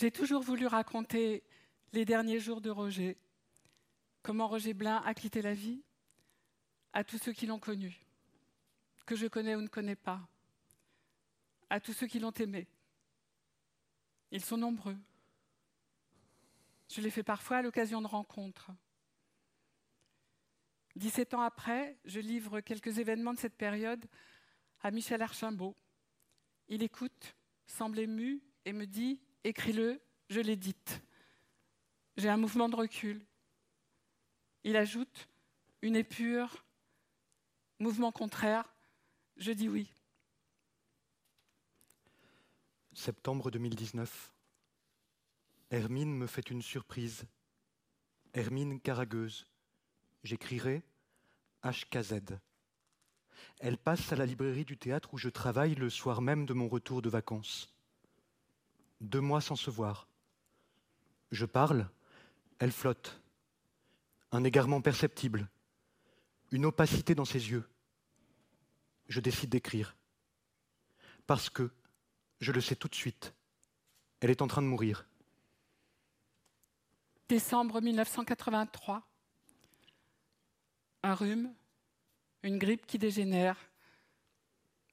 J'ai toujours voulu raconter les derniers jours de Roger, comment Roger Blin a quitté la vie, à tous ceux qui l'ont connu, que je connais ou ne connais pas, à tous ceux qui l'ont aimé. Ils sont nombreux. Je les fais parfois à l'occasion de rencontres. 17 ans après, je livre quelques événements de cette période à Michel Archimbault. Il écoute, semble ému et me dit Écris-le, je l'édite. J'ai un mouvement de recul. Il ajoute Une épure, mouvement contraire, je dis oui. Septembre 2019. Hermine me fait une surprise. Hermine Caragueuse. J'écrirai HKZ. Elle passe à la librairie du théâtre où je travaille le soir même de mon retour de vacances. Deux mois sans se voir. Je parle, elle flotte. Un égarement perceptible, une opacité dans ses yeux. Je décide d'écrire. Parce que, je le sais tout de suite, elle est en train de mourir. Décembre 1983. Un rhume, une grippe qui dégénère.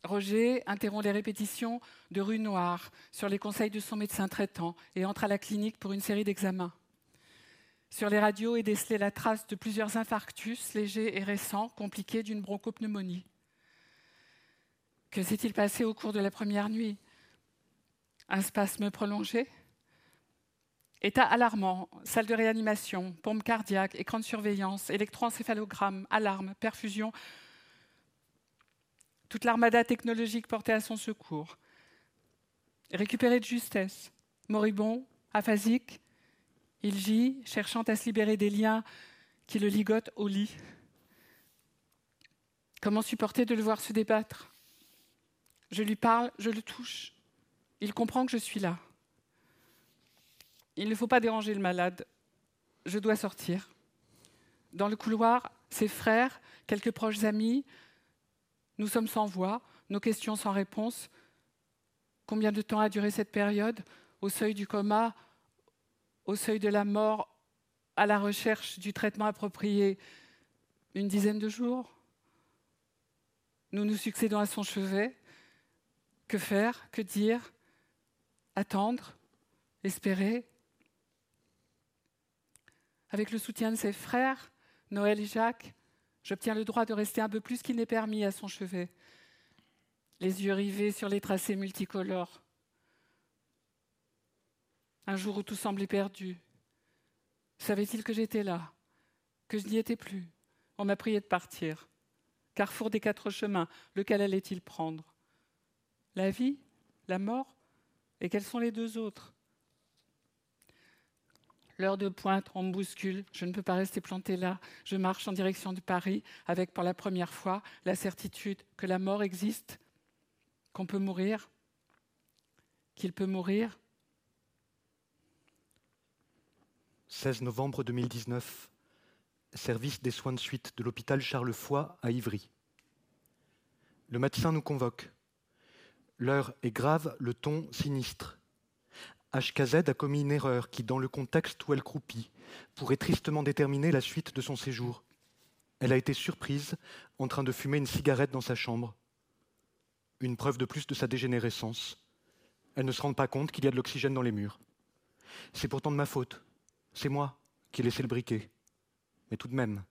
Roger interrompt les répétitions de Rue Noire sur les conseils de son médecin traitant et entre à la clinique pour une série d'examens. Sur les radios est décelée la trace de plusieurs infarctus légers et récents compliqués d'une bronchopneumonie. Que s'est-il passé au cours de la première nuit? Un spasme prolongé? État alarmant, salle de réanimation, pompe cardiaque, écran de surveillance, électroencéphalogramme, alarme, perfusion. Toute l'armada technologique portée à son secours. Récupéré de justesse, moribond, aphasique, il gît, cherchant à se libérer des liens qui le ligotent au lit. Comment supporter de le voir se débattre? Je lui parle, je le touche. Il comprend que je suis là. Il ne faut pas déranger le malade. Je dois sortir. Dans le couloir, ses frères, quelques proches amis, nous sommes sans voix, nos questions sans réponse. Combien de temps a duré cette période Au seuil du coma, au seuil de la mort, à la recherche du traitement approprié? Une dizaine de jours? Nous nous succédons à son chevet. Que faire Que dire Attendre Espérer? Avec le soutien de ses frères, Noël et Jacques, j'obtiens le droit de rester un peu plus qu'il n'est permis à son chevet, les yeux rivés sur les tracés multicolores. Un jour où tout semblait perdu, savait-il que j'étais là, que je n'y étais plus? On m'a prié de partir. Carrefour des quatre chemins, lequel allait-il prendre? La vie La mort? Et quels sont les deux autres? L'heure de pointe, on me bouscule, je ne peux pas rester planté là. Je marche en direction de Paris avec pour la première fois la certitude que la mort existe, qu'on peut mourir, qu'il peut mourir. 16 novembre 2019, service des soins de suite de l'hôpital Charles Foy à Ivry. Le médecin nous convoque. L'heure est grave, le ton sinistre. HKZ a commis une erreur qui, dans le contexte où elle croupit, pourrait tristement déterminer la suite de son séjour. Elle a été surprise en train de fumer une cigarette dans sa chambre. Une preuve de plus de sa dégénérescence. Elle ne se rend pas compte qu'il y a de l'oxygène dans les murs. C'est pourtant de ma faute. C'est moi qui ai laissé le briquet. Mais tout de même,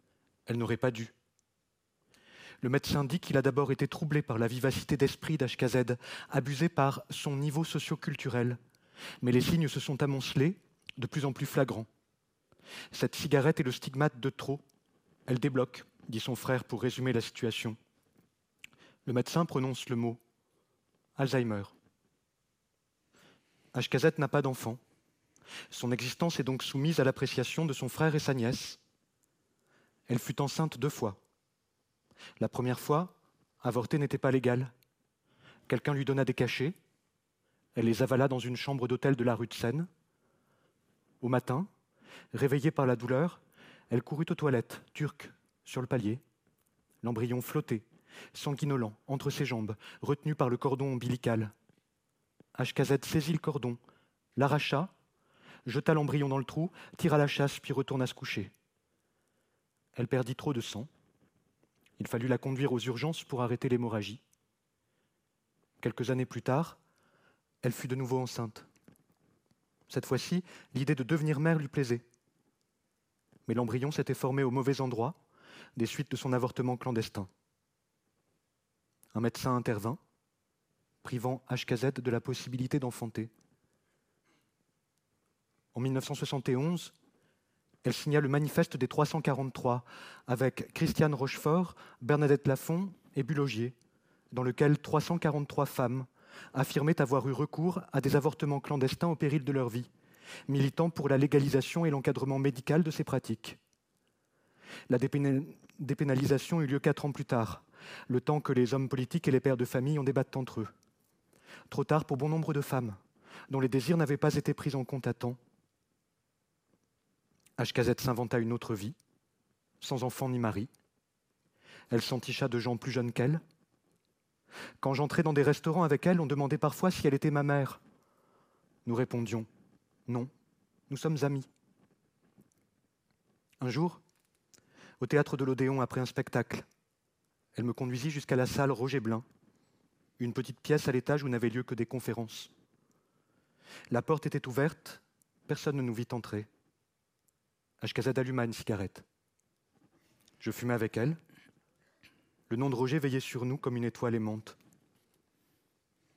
elle n'aurait pas dû. Le médecin dit qu'il a d'abord été troublé par la vivacité d'esprit d'HKZ, abusé par son niveau socioculturel, mais les signes se sont amoncelés, de plus en plus flagrants. Cette cigarette est le stigmate de trop. Elle débloque, dit son frère pour résumer la situation. Le médecin prononce le mot Alzheimer. HKZ n'a pas d'enfant. Son existence est donc soumise à l'appréciation de son frère et sa nièce. Elle fut enceinte deux fois. La première fois, avorter n'était pas légal. Quelqu'un lui donna des cachets, elle les avala dans une chambre d'hôtel de la rue de Seine. Au matin, réveillée par la douleur, elle courut aux toilettes, turques, sur le palier. L'embryon flottait, sanguinolent, entre ses jambes, retenu par le cordon ombilical. HKZ saisit le cordon, l'arracha jeta l'embryon dans le trou, tira la chasse, puis retourna se coucher. Elle perdit trop de sang. Il fallut la conduire aux urgences pour arrêter l'hémorragie. Quelques années plus tard, elle fut de nouveau enceinte. Cette fois-ci, l'idée de devenir mère lui plaisait. Mais l'embryon s'était formé au mauvais endroit, des suites de son avortement clandestin. Un médecin intervint, privant HKZ de la possibilité d'enfanter. En 1971, elle signa le manifeste des 343 avec Christiane Rochefort, Bernadette Lafont et Bulogier, dans lequel 343 femmes affirmaient avoir eu recours à des avortements clandestins au péril de leur vie, militant pour la légalisation et l'encadrement médical de ces pratiques. La dépénalisation eut lieu quatre ans plus tard, le temps que les hommes politiques et les pères de famille en débattent entre eux. Trop tard pour bon nombre de femmes, dont les désirs n'avaient pas été pris en compte à temps. HKZ s'inventa une autre vie, sans enfant ni mari. Elle s'enticha de gens plus jeunes qu'elle, quand j'entrais dans des restaurants avec elle, on demandait parfois si elle était ma mère. Nous répondions Non, nous sommes amis. Un jour, au théâtre de l'Odéon, après un spectacle, elle me conduisit jusqu'à la salle Roger Blin, une petite pièce à l'étage où n'avaient lieu que des conférences. La porte était ouverte, personne ne nous vit entrer. Ashkazad alluma une cigarette. Je fumais avec elle, le nom de Roger veillait sur nous comme une étoile aimante.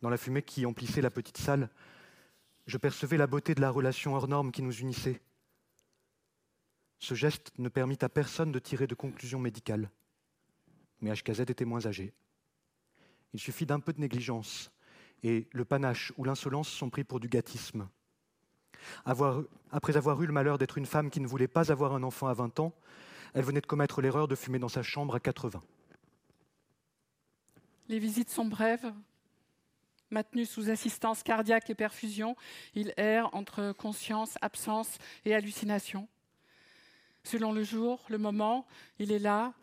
Dans la fumée qui emplissait la petite salle, je percevais la beauté de la relation hors norme qui nous unissait. Ce geste ne permit à personne de tirer de conclusions médicales. Mais HKZ était moins âgé. Il suffit d'un peu de négligence, et le panache ou l'insolence sont pris pour du gâtisme. après avoir eu le malheur d'être une femme qui ne voulait pas avoir un enfant à 20 ans, elle venait de commettre l'erreur de fumer dans sa chambre à 80. Les visites sont brèves. Maintenu sous assistance cardiaque et perfusion, il erre entre conscience, absence et hallucination. Selon le jour, le moment, il est là,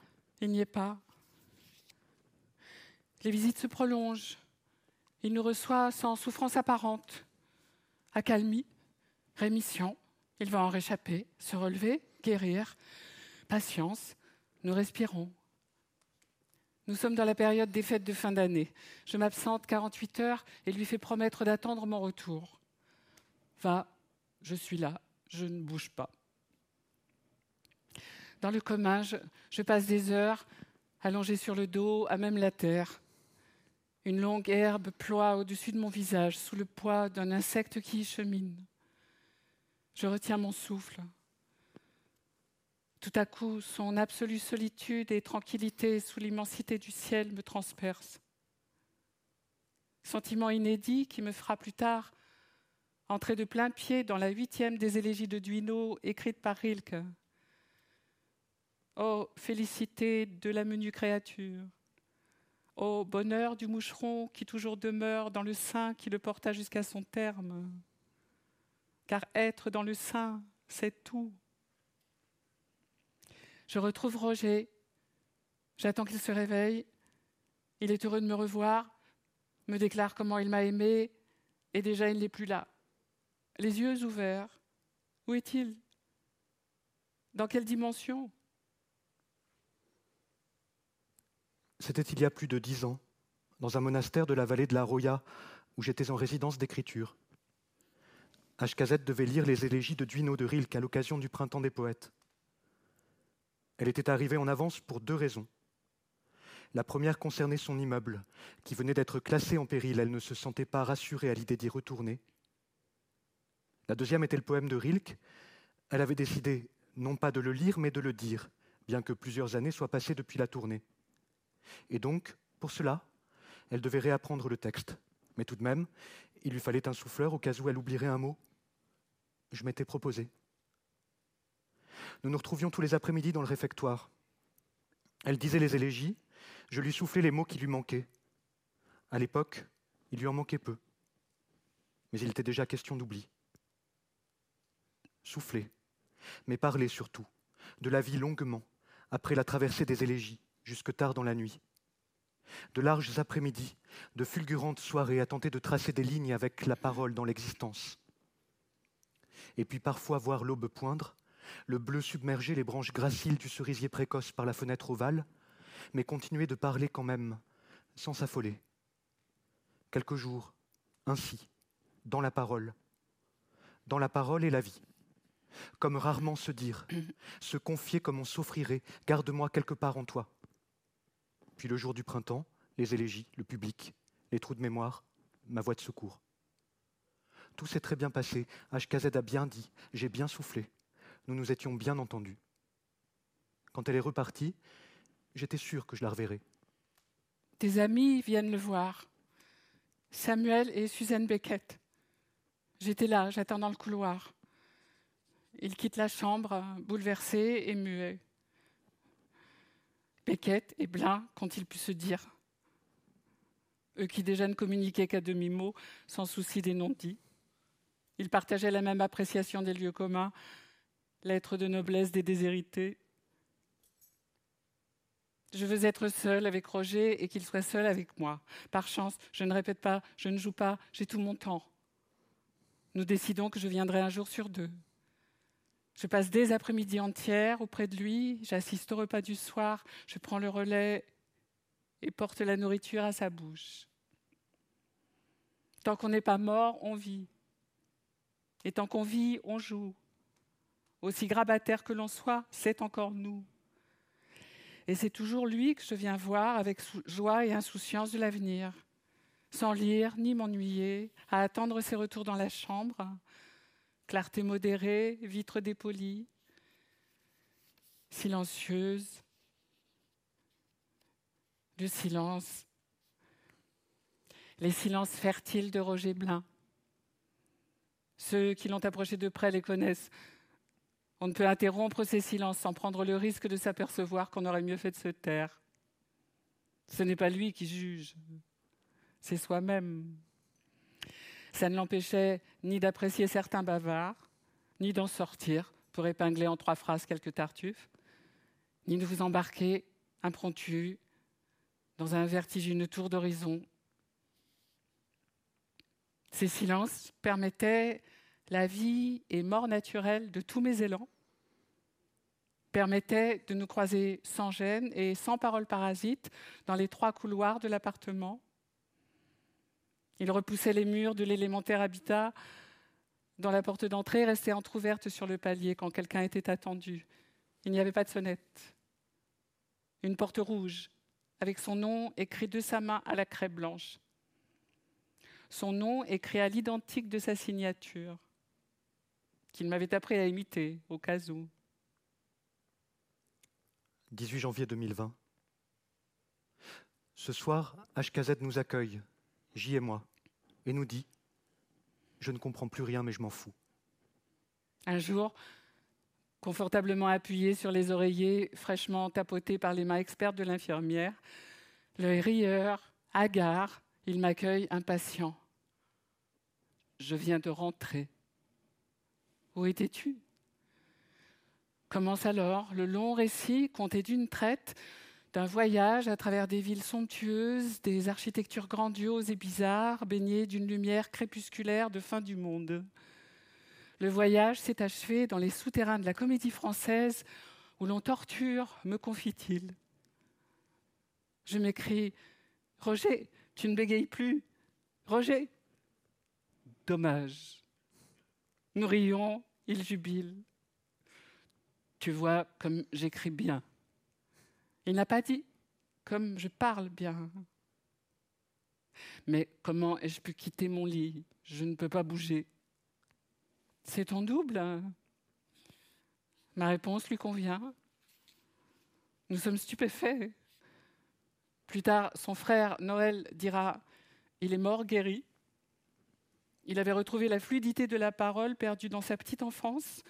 il n'y est pas. Les visites se prolongent. Il nous reçoit sans souffrance apparente. Accalmie, rémission, il va en réchapper, se relever, guérir. Patience, nous respirons. Nous sommes dans la période des fêtes de fin d'année. Je m'absente 48 heures et lui fais promettre d'attendre mon retour. Va, je suis là, je ne bouge pas. Dans le commun, je, passe des heures allongée sur le dos, à même la terre. Une longue herbe ploie au-dessus de mon visage, sous le poids d'un insecte qui y chemine. Je retiens mon souffle. Tout à coup, son absolue solitude et tranquillité sous l'immensité du ciel me transpercent. Sentiment inédit qui me fera plus tard entrer de plein pied dans la huitième des élégies de Duino écrite par Rilke. Ô félicité de la menue créature, ô bonheur du moucheron qui toujours demeure dans le sein qui le porta jusqu'à son terme. Car être dans le sein, c'est tout. Je retrouve Roger. J'attends qu'il se réveille. Il est heureux de me revoir, me déclare comment il m'a aimé, et déjà il n'est plus là. Les yeux ouverts. Où est-il? Dans quelle dimension? C'était il y a plus de dix ans, dans un monastère de la vallée de la Roya, où j'étais en résidence d'écriture. HKZ devait lire les élégies de Duino de Rilke à l'occasion du printemps des poètes. Elle était arrivée en avance pour deux raisons. La première concernait son immeuble, qui venait d'être classé en péril. Elle ne se sentait pas rassurée à l'idée d'y retourner. La deuxième était le poème de Rilke. Elle avait décidé non pas de le lire, mais de le dire, bien que plusieurs années soient passées depuis la tournée. Et donc, pour cela, elle devait réapprendre le texte. Mais tout de même, il lui fallait un souffleur au cas où elle oublierait un mot. Je m'étais proposé. Nous nous retrouvions tous les après-midi dans le réfectoire. Elle disait les élégies, je lui soufflais les mots qui lui manquaient. À l'époque, il lui en manquait peu. Mais il était déjà question d'oubli. Souffler, mais parler surtout, de la vie longuement, après la traversée des élégies, jusque tard dans la nuit. De larges après-midi, de fulgurantes soirées à tenter de tracer des lignes avec la parole dans l'existence. et puis parfois voir l'aube poindre, le bleu submerger les branches graciles du cerisier précoce par la fenêtre ovale, mais continuer de parler quand même, sans s'affoler. Quelques jours, ainsi, dans la parole, dans la parole et la vie. Comme rarement se dire, se confier comme on s'offrirait, garde-moi quelque part en toi. Puis le jour du printemps, les élégies, le public, les trous de mémoire, ma voix de secours. Tout s'est très bien passé, HKZ a bien dit, j'ai bien soufflé, nous nous étions bien entendus. Quand elle est repartie, j'étais sûr que je la reverrais. Tes amis viennent le voir. Samuel et Suzanne Beckett. J'étais là, j'attends dans le couloir. Il quitte la chambre, bouleversé et muet. Beckett et Blin qu'ont-ils pu se dire Eux qui déjà ne communiquaient qu'à demi-mot, sans souci des non-dits. Ils partageaient la même appréciation des lieux communs, l'être de noblesse des déshérités. Je veux être seule avec Roger et qu'il soit seul avec moi. Par chance, je ne répète pas, je ne joue pas, j'ai tout mon temps. Nous décidons que je viendrai un jour sur deux. Je passe des après-midi entières auprès de lui, j'assiste au repas du soir, je prends le relais et porte la nourriture à sa bouche. Tant qu'on n'est pas mort, on vit. Et tant qu'on vit, on joue. Aussi grabataire que l'on soit, c'est encore nous. Et c'est toujours lui que je viens voir avec joie et insouciance de l'avenir, sans lire ni m'ennuyer, à attendre ses retours dans la chambre, clarté modérée, vitre dépolie, silencieuse, le silence, les silences fertiles de Roger Blin. Ceux qui l'ont approché de près les connaissent. On ne peut interrompre ces silences sans prendre le risque de s'apercevoir qu'on aurait mieux fait de se taire. Ce n'est pas lui qui juge, c'est soi-même. Ça ne l'empêchait ni d'apprécier certains bavards, ni d'en sortir pour épingler en trois phrases quelques tartuffes, ni de vous embarquer impromptu dans un vertigineux tour d'horizon. Ces silences permettaient la vie et mort naturelle de tous mes élans, permettaient de nous croiser sans gêne et sans parole parasite dans les trois couloirs de l'appartement, il repoussait les murs de l'élémentaire habitat dont la porte d'entrée restait entr'ouverte sur le palier quand quelqu'un était attendu. Il n'y avait pas de sonnette. Une porte rouge, avec son nom écrit de sa main à la craie blanche. Son nom écrit à l'identique de sa signature, qu'il m'avait appris à imiter au cas où. 18 janvier 2020. Ce soir, HKZ nous accueille J et moi, et nous dit Je ne comprends plus rien, mais je m'en fous. Un jour, confortablement appuyé sur les oreillers, fraîchement tapoté par les mains expertes de l'infirmière, l'œil rieur, hagard, il m'accueille impatient. Je viens de rentrer. Où étais-tu? Commence alors le long récit compté d'une traite d'un voyage à travers des villes somptueuses, des architectures grandioses et bizarres, baignées d'une lumière crépusculaire de fin du monde. Le voyage s'est achevé dans les souterrains de la comédie française où l'on torture, me confie-t-il. Je m'écris Roger, tu ne bégayes plus. Roger Dommage. Nous rions, il jubile. Tu vois comme j'écris bien. Il n'a pas dit comme je parle bien. Mais comment ai-je pu quitter mon lit? Je ne peux pas bouger. C'est ton double Ma réponse lui convient. Nous sommes stupéfaits. Plus tard, son frère Noël dira Il est mort guéri. Il avait retrouvé la fluidité de la parole perdue dans sa petite enfance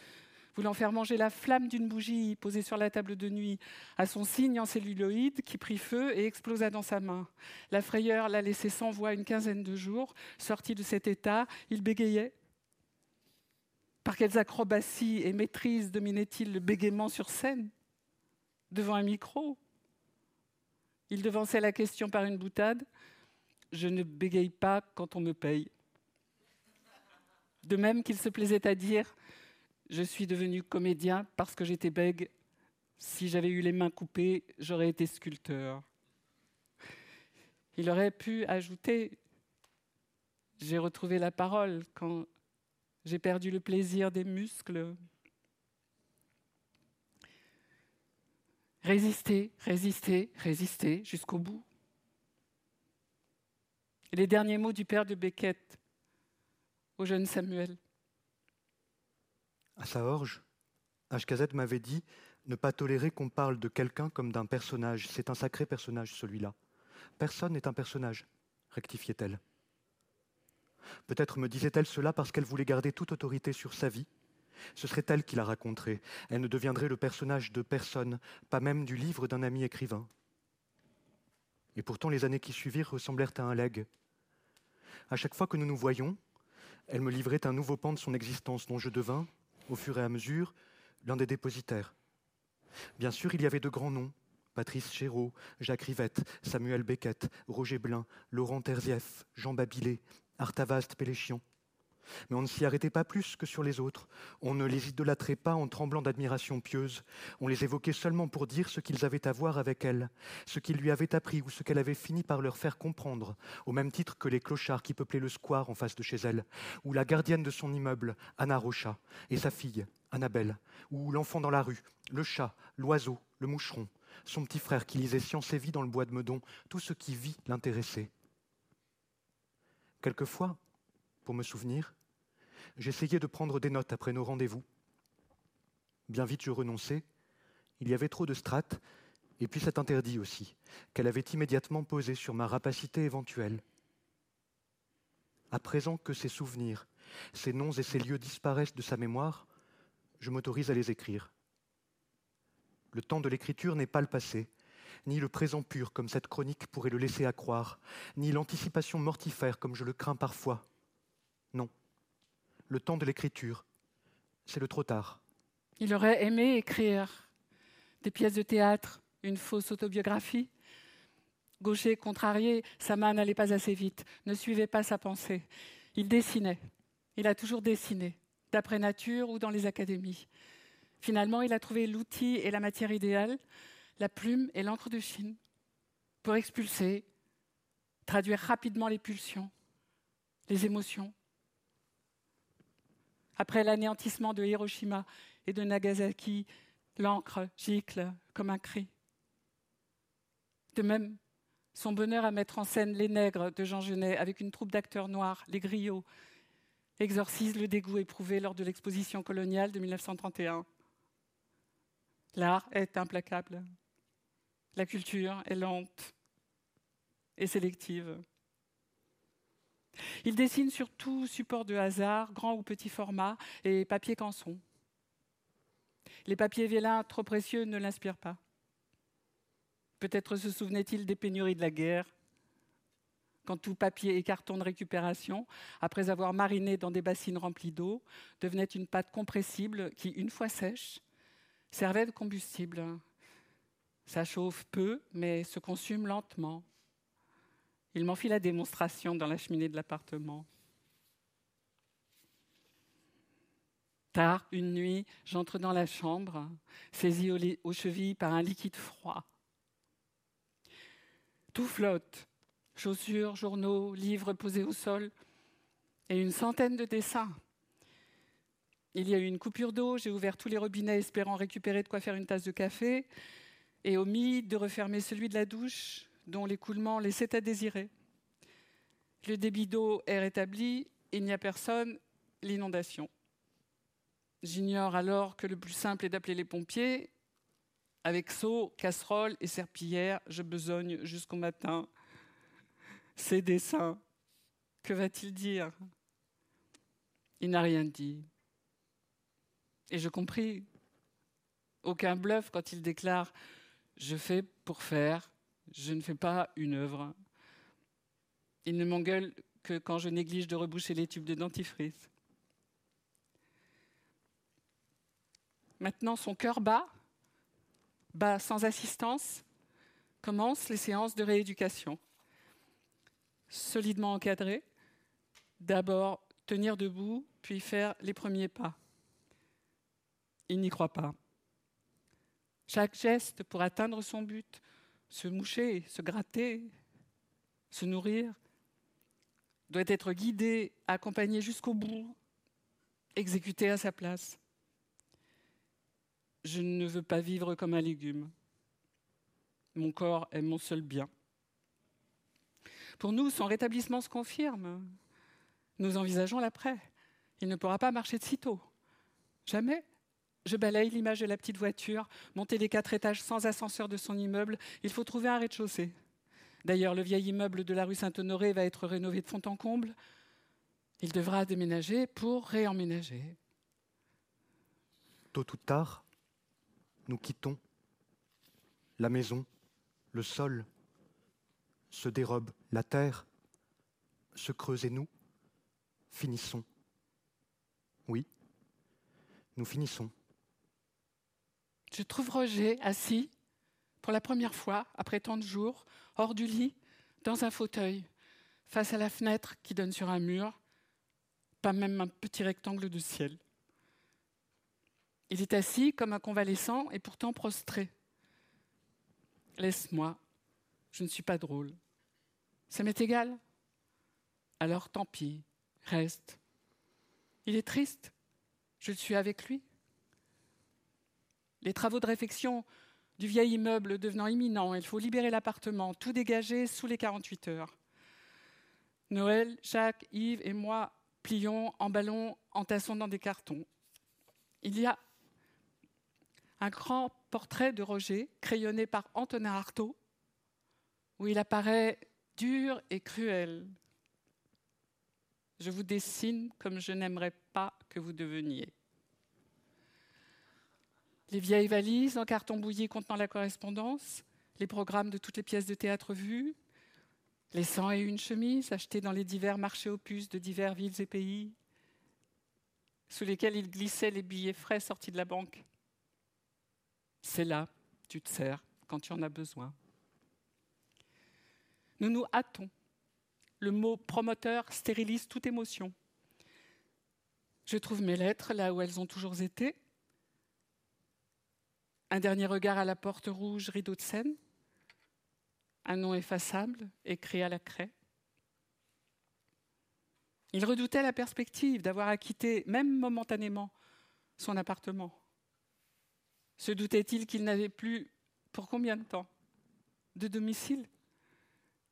voulant faire manger la flamme d'une bougie posée sur la table de nuit à son signe en celluloïde qui prit feu et explosa dans sa main. La frayeur l'a laissé sans voix une quinzaine de jours. Sorti de cet état, il bégayait. Par quelles acrobaties et maîtrises dominait-il le bégaiement sur scène? Devant un micro? Il devançait la question par une boutade. Je ne bégaye pas quand on me paye. De même qu'il se plaisait à dire Je suis devenu comédien parce que j'étais bègue. Si j'avais eu les mains coupées, j'aurais été sculpteur. Il aurait pu ajouter J'ai retrouvé la parole quand j'ai perdu le plaisir des muscles. Résister, résister, résister jusqu'au bout. Les derniers mots du père de Beckett au jeune Samuel. À sa orge, HKZ m'avait dit ne pas tolérer qu'on parle de quelqu'un comme d'un personnage. C'est un sacré personnage, celui-là. Personne n'est un personnage, rectifiait-elle. Peut-être me disait-elle cela parce qu'elle voulait garder toute autorité sur sa vie. Ce serait elle qui la raconterait. Elle ne deviendrait le personnage de personne, pas même du livre d'un ami écrivain. Et pourtant, les années qui suivirent ressemblèrent à un legs. À chaque fois que nous nous voyions, elle me livrait un nouveau pan de son existence dont je devins, au fur et à mesure, l'un des dépositaires. Bien sûr, il y avait de grands noms. Patrice Chéreau, Jacques Rivette, Samuel Beckett, Roger Blin, Laurent Terzieff, Jean Babilé, Artavast Péléchian. Mais on ne s'y arrêtait pas plus que sur les autres. On ne les idolâtrait pas en tremblant d'admiration pieuse. On les évoquait seulement pour dire ce qu'ils avaient à voir avec elle, ce qu'ils lui avaient appris ou ce qu'elle avait fini par leur faire comprendre, au même titre que les clochards qui peuplaient le square en face de chez elle, ou la gardienne de son immeuble, Anna Rocha, et sa fille, Annabelle, ou l'enfant dans la rue, le chat, l'oiseau, le moucheron, son petit frère qui lisait Science et Vie dans le bois de Meudon, tout ce qui vit l'intéressait. Quelquefois, pour me souvenir, j'essayais de prendre des notes après nos rendez-vous. Bien vite, je renonçais. Il y avait trop de strates, et puis cet interdit aussi, qu'elle avait immédiatement posé sur ma rapacité éventuelle. À présent que ces souvenirs, ces noms et ces lieux disparaissent de sa mémoire, je m'autorise à les écrire. Le temps de l'écriture n'est pas le passé, ni le présent pur comme cette chronique pourrait le laisser accroire, ni l'anticipation mortifère comme je le crains parfois. Le temps de l'écriture. C'est le trop tard. Il aurait aimé écrire des pièces de théâtre, une fausse autobiographie. Gaucher, contrarié, sa main n'allait pas assez vite, ne suivait pas sa pensée. Il dessinait. Il a toujours dessiné, d'après nature ou dans les académies. Finalement, il a trouvé l'outil et la matière idéale, la plume et l'encre de Chine, pour expulser, traduire rapidement les pulsions, les émotions, après l'anéantissement de Hiroshima et de Nagasaki, l'encre gicle comme un cri. De même, son bonheur à mettre en scène Les Nègres de Jean Genet avec une troupe d'acteurs noirs, les griots, exorcise le dégoût éprouvé lors de l'exposition coloniale de 1931. L'art est implacable. La culture est lente et sélective. Il dessine sur tout support de hasard, grand ou petit format, et papier canson. Les papiers vélins trop précieux ne l'inspirent pas. Peut-être se souvenait-il des pénuries de la guerre, quand tout papier et carton de récupération, après avoir mariné dans des bassines remplies d'eau, devenait une pâte compressible qui, une fois sèche, servait de combustible. Ça chauffe peu, mais se consume lentement. Il m'en fit la démonstration dans la cheminée de l'appartement. Tard, une nuit, j'entre dans la chambre, saisi aux, chevilles par un liquide froid. Tout flotte, chaussures, journaux, livres posés au sol, et une centaine de dessins. Il y a eu une coupure d'eau, j'ai ouvert tous les robinets espérant récupérer de quoi faire une tasse de café, et omis de refermer celui de la douche, dont l'écoulement laissait à désirer. Le débit d'eau est rétabli, il n'y a personne, l'inondation. J'ignore alors que le plus simple est d'appeler les pompiers. Avec seau, casserole et serpillière, je besogne jusqu'au matin. Ces dessins, que va-t-il dire? Il n'a rien dit. Et je compris. Aucun bluff quand il déclare Je fais pour faire, je ne fais pas une œuvre. Il ne m'engueule que quand je néglige de reboucher les tubes de dentifrice. Maintenant, son cœur bat, bat sans assistance, commencent les séances de rééducation. Solidement encadrées, d'abord tenir debout, puis faire les premiers pas. Il n'y croit pas. Chaque geste pour atteindre son but, se moucher, se gratter, se nourrir, doit être guidé, accompagné jusqu'au bout, exécuté à sa place. Je ne veux pas vivre comme un légume. Mon corps est mon seul bien. Pour nous, son rétablissement se confirme. Nous envisageons l'après. Il ne pourra pas marcher de sitôt. Jamais. Je balaye l'image de la petite voiture, monter les quatre étages sans ascenseur de son immeuble. Il faut trouver un rez-de-chaussée. D'ailleurs, le vieil immeuble de la rue Saint-Honoré va être rénové de fond en comble. Il devra déménager pour réemménager. Tôt ou tard, nous quittons la maison, le sol, se dérobe la terre, se creuse et nous finissons. Oui, nous finissons. Je trouve Roger assis pour la première fois après tant de jours, hors du lit, dans un fauteuil, face à la fenêtre qui donne sur un mur, pas même un petit rectangle de ciel. Il est assis comme un convalescent et pourtant prostré. Laisse-moi, je ne suis pas drôle. Ça m'est égal. Alors tant pis, reste. Il est triste, je suis avec lui. Les travaux de réfection du vieil immeuble devenant imminents, il faut libérer l'appartement, tout dégager sous les 48 heures. Noël, Jacques, Yves et moi plions, emballons, entassons dans des cartons. Il y a un grand portrait de Roger, crayonné par Antonin Artaud, où il apparaît dur et cruel. Je vous dessine comme je n'aimerais pas que vous deveniez. Les vieilles valises en carton bouilli contenant la correspondance, les programmes de toutes les pièces de théâtre vues, les cent et une chemises achetées dans les divers marchés opus de divers villes et pays, sous lesquels il glissait les billets frais sortis de la banque. C'est là, tu te sers quand tu en as besoin. Nous nous hâtons. Le mot promoteur stérilise toute émotion. Je trouve mes lettres là où elles ont toujours été. Un dernier regard à la porte rouge, rideau de Seine. Un nom effaçable, écrit à la craie. Il redoutait la perspective d'avoir à quitter, même momentanément, son appartement. Se doutait-il qu'il n'avait plus, pour combien de temps, de domicile?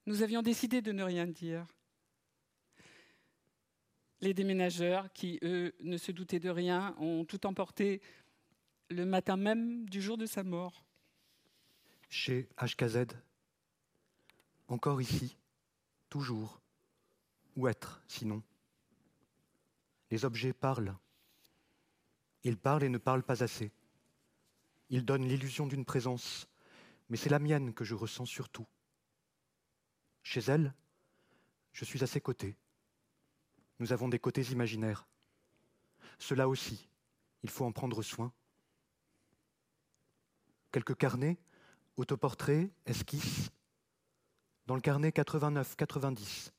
Nous avions décidé de ne rien dire. Les déménageurs, qui, eux, ne se doutaient de rien, ont tout emporté le matin même du jour de sa mort. Chez HKZ, encore ici, toujours, où être sinon Les objets parlent. Ils parlent et ne parlent pas assez. Ils donnent l'illusion d'une présence, mais c'est la mienne que je ressens surtout. Chez elle, je suis à ses côtés. Nous avons des côtés imaginaires. Cela aussi, il faut en prendre soin. Quelques carnets, autoportraits, esquisses. Dans le carnet 89-90,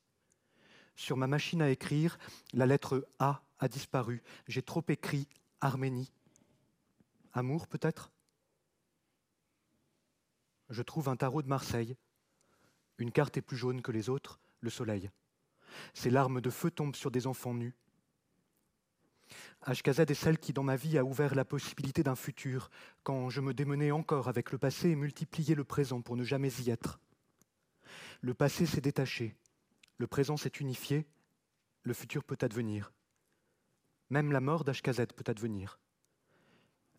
sur ma machine à écrire, la lettre A a disparu. J'ai trop écrit Arménie. Amour peut-être? Je trouve un tarot de Marseille une carte est plus jaune que les autres, le soleil. Ses larmes de feu tombent sur des enfants nus. HKZ est celle qui, dans ma vie, a ouvert la possibilité d'un futur, quand je me démenais encore avec le passé et multipliais le présent pour ne jamais y être. Le passé s'est détaché, le présent s'est unifié, le futur peut advenir. Même la mort d'HKZ peut advenir.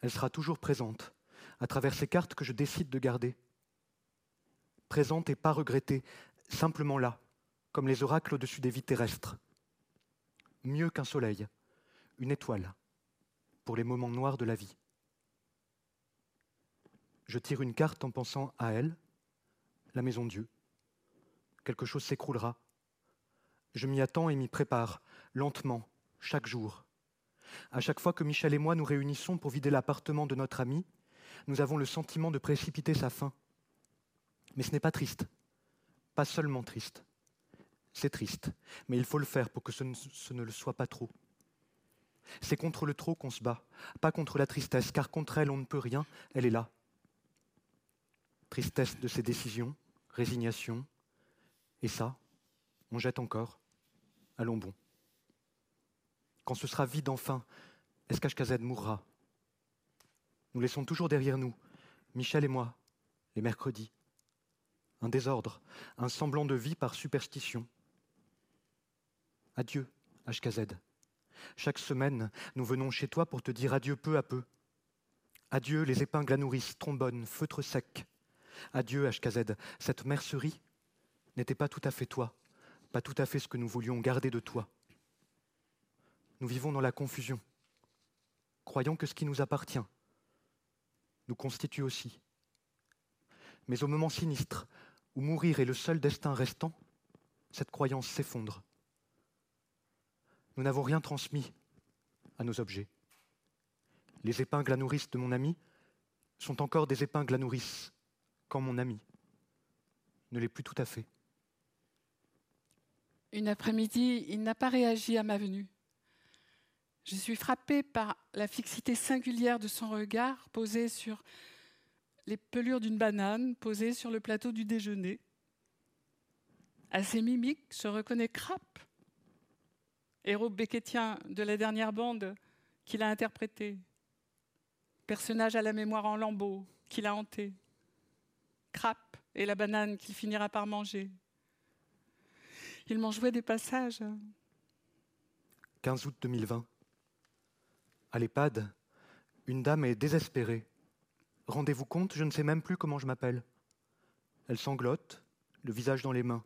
Elle sera toujours présente, à travers ces cartes que je décide de garder, présente et pas regrettée, simplement là, comme les oracles au-dessus des vies terrestres. Mieux qu'un soleil, une étoile, pour les moments noirs de la vie. Je tire une carte en pensant à elle, la maison Dieu. Quelque chose s'écroulera. Je m'y attends et m'y prépare, lentement, chaque jour. À chaque fois que Michel et moi nous réunissons pour vider l'appartement de notre ami, nous avons le sentiment de précipiter sa fin. Mais ce n'est pas triste, pas seulement triste, C'est triste, mais il faut le faire pour que ce ne, ce ne le soit pas trop. C'est contre le trop qu'on se bat, pas contre la tristesse, car contre elle on ne peut rien, elle est là. Tristesse de ses décisions, résignation, et ça, on jette encore. Allons bon. Quand ce sera vide enfin, est-ce qu'HKZ mourra Nous laissons toujours derrière nous, Michel et moi, les mercredis. Un désordre, un semblant de vie par superstition. Adieu, HKZ. Chaque semaine, nous venons chez toi pour te dire adieu peu à peu. Adieu les épingles à nourrice, trombones, feutres secs. Adieu HKZ, cette mercerie n'était pas tout à fait toi, pas tout à fait ce que nous voulions garder de toi. Nous vivons dans la confusion, croyons que ce qui nous appartient nous constitue aussi. Mais au moment sinistre où mourir est le seul destin restant, cette croyance s'effondre. Nous n'avons rien transmis à nos objets. Les épingles à nourrice de mon ami sont encore des épingles à nourrice, quand mon ami ne l'est plus tout à fait. Une après-midi, il n'a pas réagi à ma venue. Je suis frappée par la fixité singulière de son regard posé sur les pelures d'une banane posée sur le plateau du déjeuner. À ses mimiques se reconnaît Krapp, héros beckettien de la dernière bande qu'il a interprété, personnage à la mémoire en lambeaux qu'il a hanté, Krapp et la banane qu'il finira par manger. Il m'en jouait des passages. 15 août 2020. À l'EHPAD, une dame est désespérée. Rendez-vous compte, je ne sais même plus comment je m'appelle. Elle sanglote, le visage dans les mains.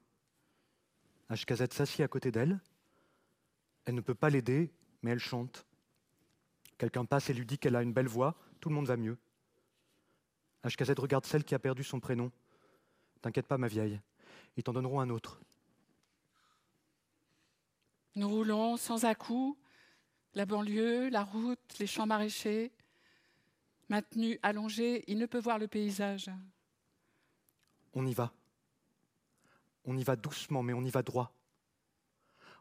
HKZ s'assied à côté d'elle, elle ne peut pas l'aider, mais elle chante. Quelqu'un passe et lui dit qu'elle a une belle voix, tout le monde va mieux. HKZ regarde celle qui a perdu son prénom. T'inquiète pas, ma vieille, ils t'en donneront un autre. Nous roulons sans à-coups, la banlieue, la route, les champs maraîchers. Maintenu, allongé, il ne peut voir le paysage. On y va. On y va doucement, mais on y va droit.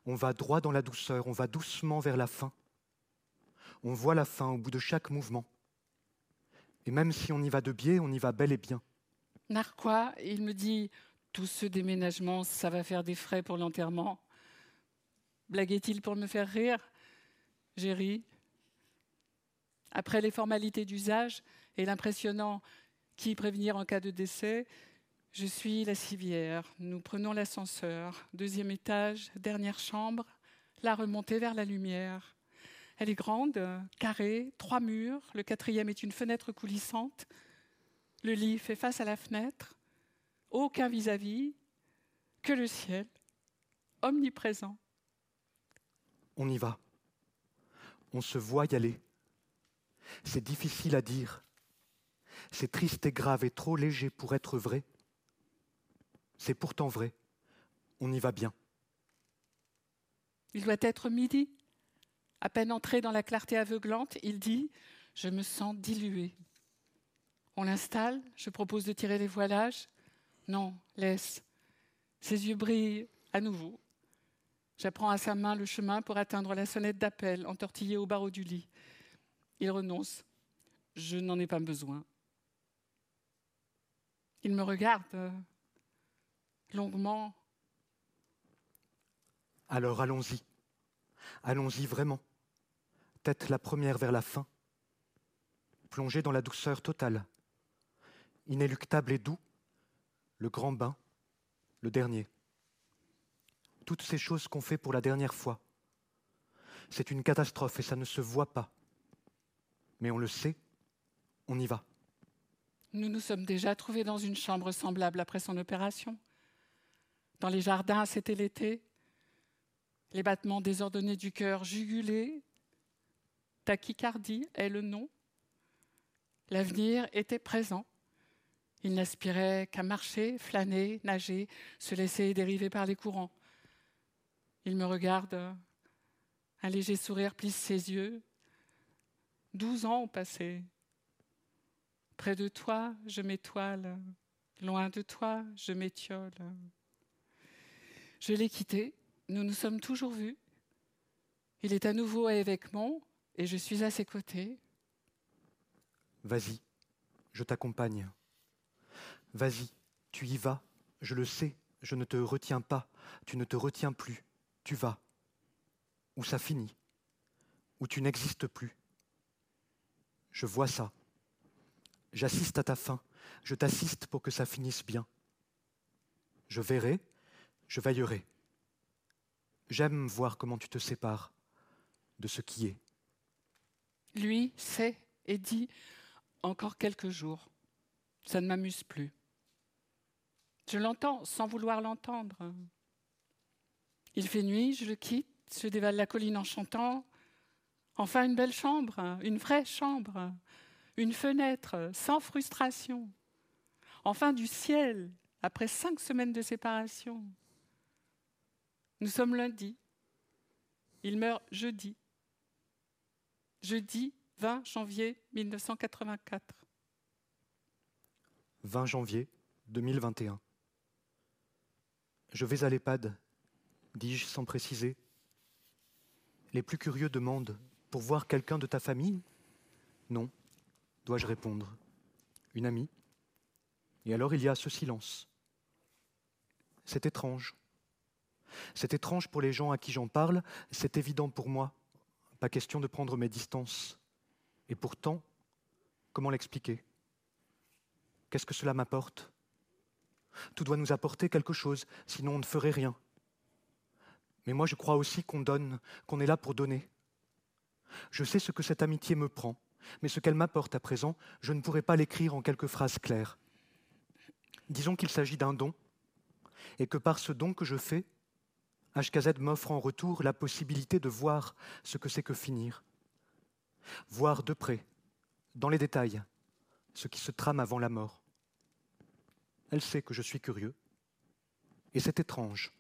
On va droit dans la douceur, on va doucement vers la fin. On voit la fin au bout de chaque mouvement. Et même si on y va de biais, on y va bel et bien. Narquois, il me dit Tout ce déménagement, ça va faire des frais pour l'enterrement. Blaguait-il pour me faire rire? J'ai ri. Après les formalités d'usage et l'impressionnant qui prévenir en cas de décès, je suis la civière. Nous prenons l'ascenseur. Deuxième étage, dernière chambre, la remontée vers la lumière. Elle est grande, carrée, trois murs. Le quatrième est une fenêtre coulissante. Le lit fait face à la fenêtre. Aucun vis-à-vis, que le ciel, omniprésent. On y va. On se voit y aller. C'est difficile à dire. C'est triste et grave et trop léger pour être vrai. C'est pourtant vrai. On y va bien. Il doit être midi. À peine entré dans la clarté aveuglante, il dit Je me sens dilué. On l'installe, je propose de tirer les voilages. Non, laisse. Ses yeux brillent à nouveau. J'apprends à sa main le chemin pour atteindre la sonnette d'appel entortillée au barreau du lit. Il renonce. Je n'en ai pas besoin. Il me regarde longuement. Alors allons-y. Allons-y vraiment. Tête la première vers la fin. Plongée dans la douceur totale. Inéluctable et doux. Le grand bain. Le dernier. Toutes ces choses qu'on fait pour la dernière fois. C'est une catastrophe et ça ne se voit pas. Mais on le sait, on y va. Nous nous sommes déjà trouvés dans une chambre semblable après son opération. Dans les jardins, c'était l'été. Les battements désordonnés du cœur jugulés. Tachycardie est le nom. L'avenir était présent. Il n'aspirait qu'à marcher, flâner, nager, se laisser dériver par les courants. Il me regarde, un léger sourire plisse ses yeux. Douze ans ont passé. Près de toi, je m'étoile. Loin de toi, je m'étiole. Je l'ai quitté, nous nous sommes toujours vus. Il est à nouveau à Évêquemont et je suis à ses côtés. Vas-y, je t'accompagne. Vas-y, tu y vas, je le sais, je ne te retiens pas, tu ne te retiens plus, tu vas. Où ça finit, où tu n'existes plus. Je vois ça. J'assiste à ta fin, je t'assiste pour que ça finisse bien. Je verrai, je veillerai. J'aime voir comment tu te sépares de ce qui est. Lui sait et dit encore quelques jours. Ça ne m'amuse plus. Je l'entends sans vouloir l'entendre. Il fait nuit, je le quitte, je dévale la colline en chantant. Enfin une belle chambre, une vraie chambre, une fenêtre, sans frustration. Enfin du ciel, après cinq semaines de séparation. Nous sommes lundi. Il meurt jeudi. Jeudi 20 janvier 1984. 20 janvier 2021. Je vais à l'EHPAD, dis-je sans préciser. Les plus curieux demandent Pour voir quelqu'un de ta famille? Non, dois-je répondre. Une amie Et alors il y a ce silence. C'est étrange. C'est étrange pour les gens à qui j'en parle, c'est évident pour moi. Pas question de prendre mes distances. Et pourtant, comment l'expliquer? Qu'est-ce que cela m'apporte? Tout doit nous apporter quelque chose, sinon on ne ferait rien. Mais moi je crois aussi qu'on donne, qu'on est là pour donner. Je sais ce que cette amitié me prend, mais ce qu'elle m'apporte à présent, je ne pourrais pas l'écrire en quelques phrases claires. Disons qu'il s'agit d'un don, et que par ce don que je fais, HKZ m'offre en retour la possibilité de voir ce que c'est que finir, voir de près, dans les détails, ce qui se trame avant la mort. Elle sait que je suis curieux, et c'est étrange,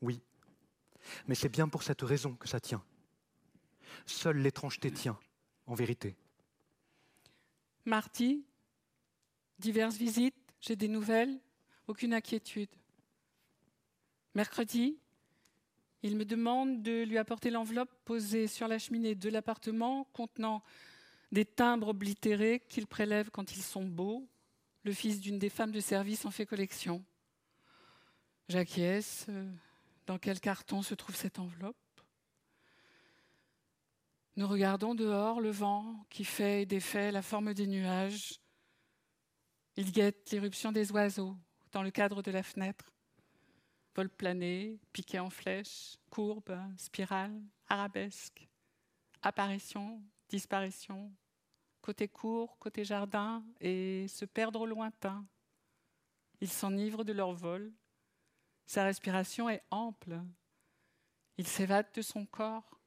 oui, mais c'est bien pour cette raison que ça tient. Seule l'étrangeté tient, en vérité. Marty, diverses visites, j'ai des nouvelles, aucune inquiétude. Mercredi, il me demande de lui apporter l'enveloppe posée sur la cheminée de l'appartement contenant des timbres oblitérés qu'il prélève quand ils sont beaux. Le fils d'une des femmes de service en fait collection. J'acquiesce. Euh, dans quel carton se trouve cette enveloppe? Nous regardons dehors le vent qui fait et défait la forme des nuages. Il guette l'éruption des oiseaux dans le cadre de la fenêtre vol plané, piqué en flèche, courbe, spirale, arabesque, apparition, disparition, côté court, côté jardin, et se perdre au lointain. Ils s'enivrent de leur vol. Sa respiration est ample. Il s'évade de son corps.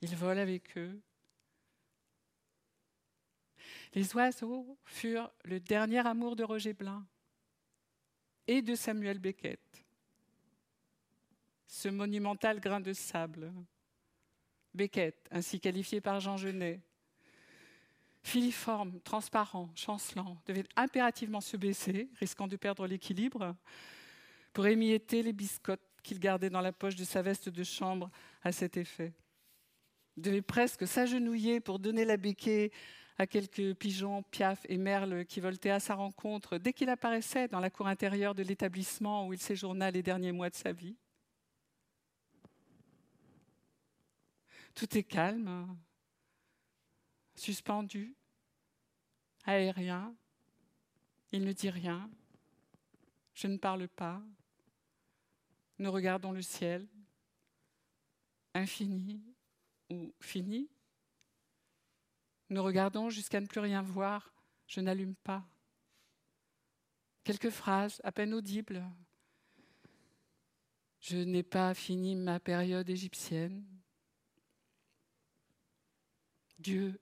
Il vole avec eux. Les oiseaux furent le dernier amour de Roger Blin et de Samuel Beckett ce monumental grain de sable. Beckett, ainsi qualifié par Jean Genet. Filiforme, transparent, chancelant, devait impérativement se baisser, risquant de perdre l'équilibre, pour émietter les biscottes qu'il gardait dans la poche de sa veste de chambre à cet effet. Devait presque s'agenouiller pour donner la béquée à quelques pigeons, piafs et merles qui voltaient à sa rencontre dès qu'il apparaissait dans la cour intérieure de l'établissement où il séjourna les derniers mois de sa vie. Tout est calme, suspendu, aérien. Il ne dit rien. Je ne parle pas. Nous regardons le ciel, infini ou fini. Nous regardons jusqu'à ne plus rien voir. Je n'allume pas. Quelques phrases à peine audibles. Je n'ai pas fini ma période égyptienne. Dieu,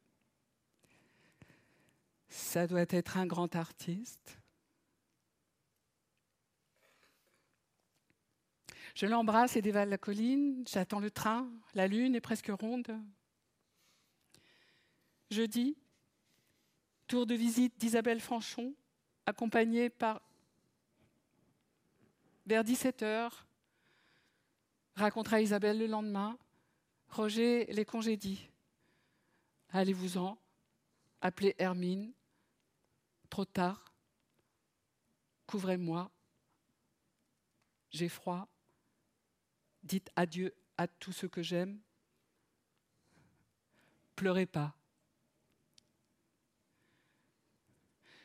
ça doit être un grand artiste. Je l'embrasse et dévale la colline, j'attends le train, la lune est presque ronde. Jeudi, tour de visite d'Isabelle Franchon, accompagnée par, vers 17 heures, racontera Isabelle le lendemain. Roger les congédie. Allez-vous-en, appelez Hermine. Trop tard. Couvrez-moi. J'ai froid. Dites adieu à tout ce que j'aime. Pleurez pas.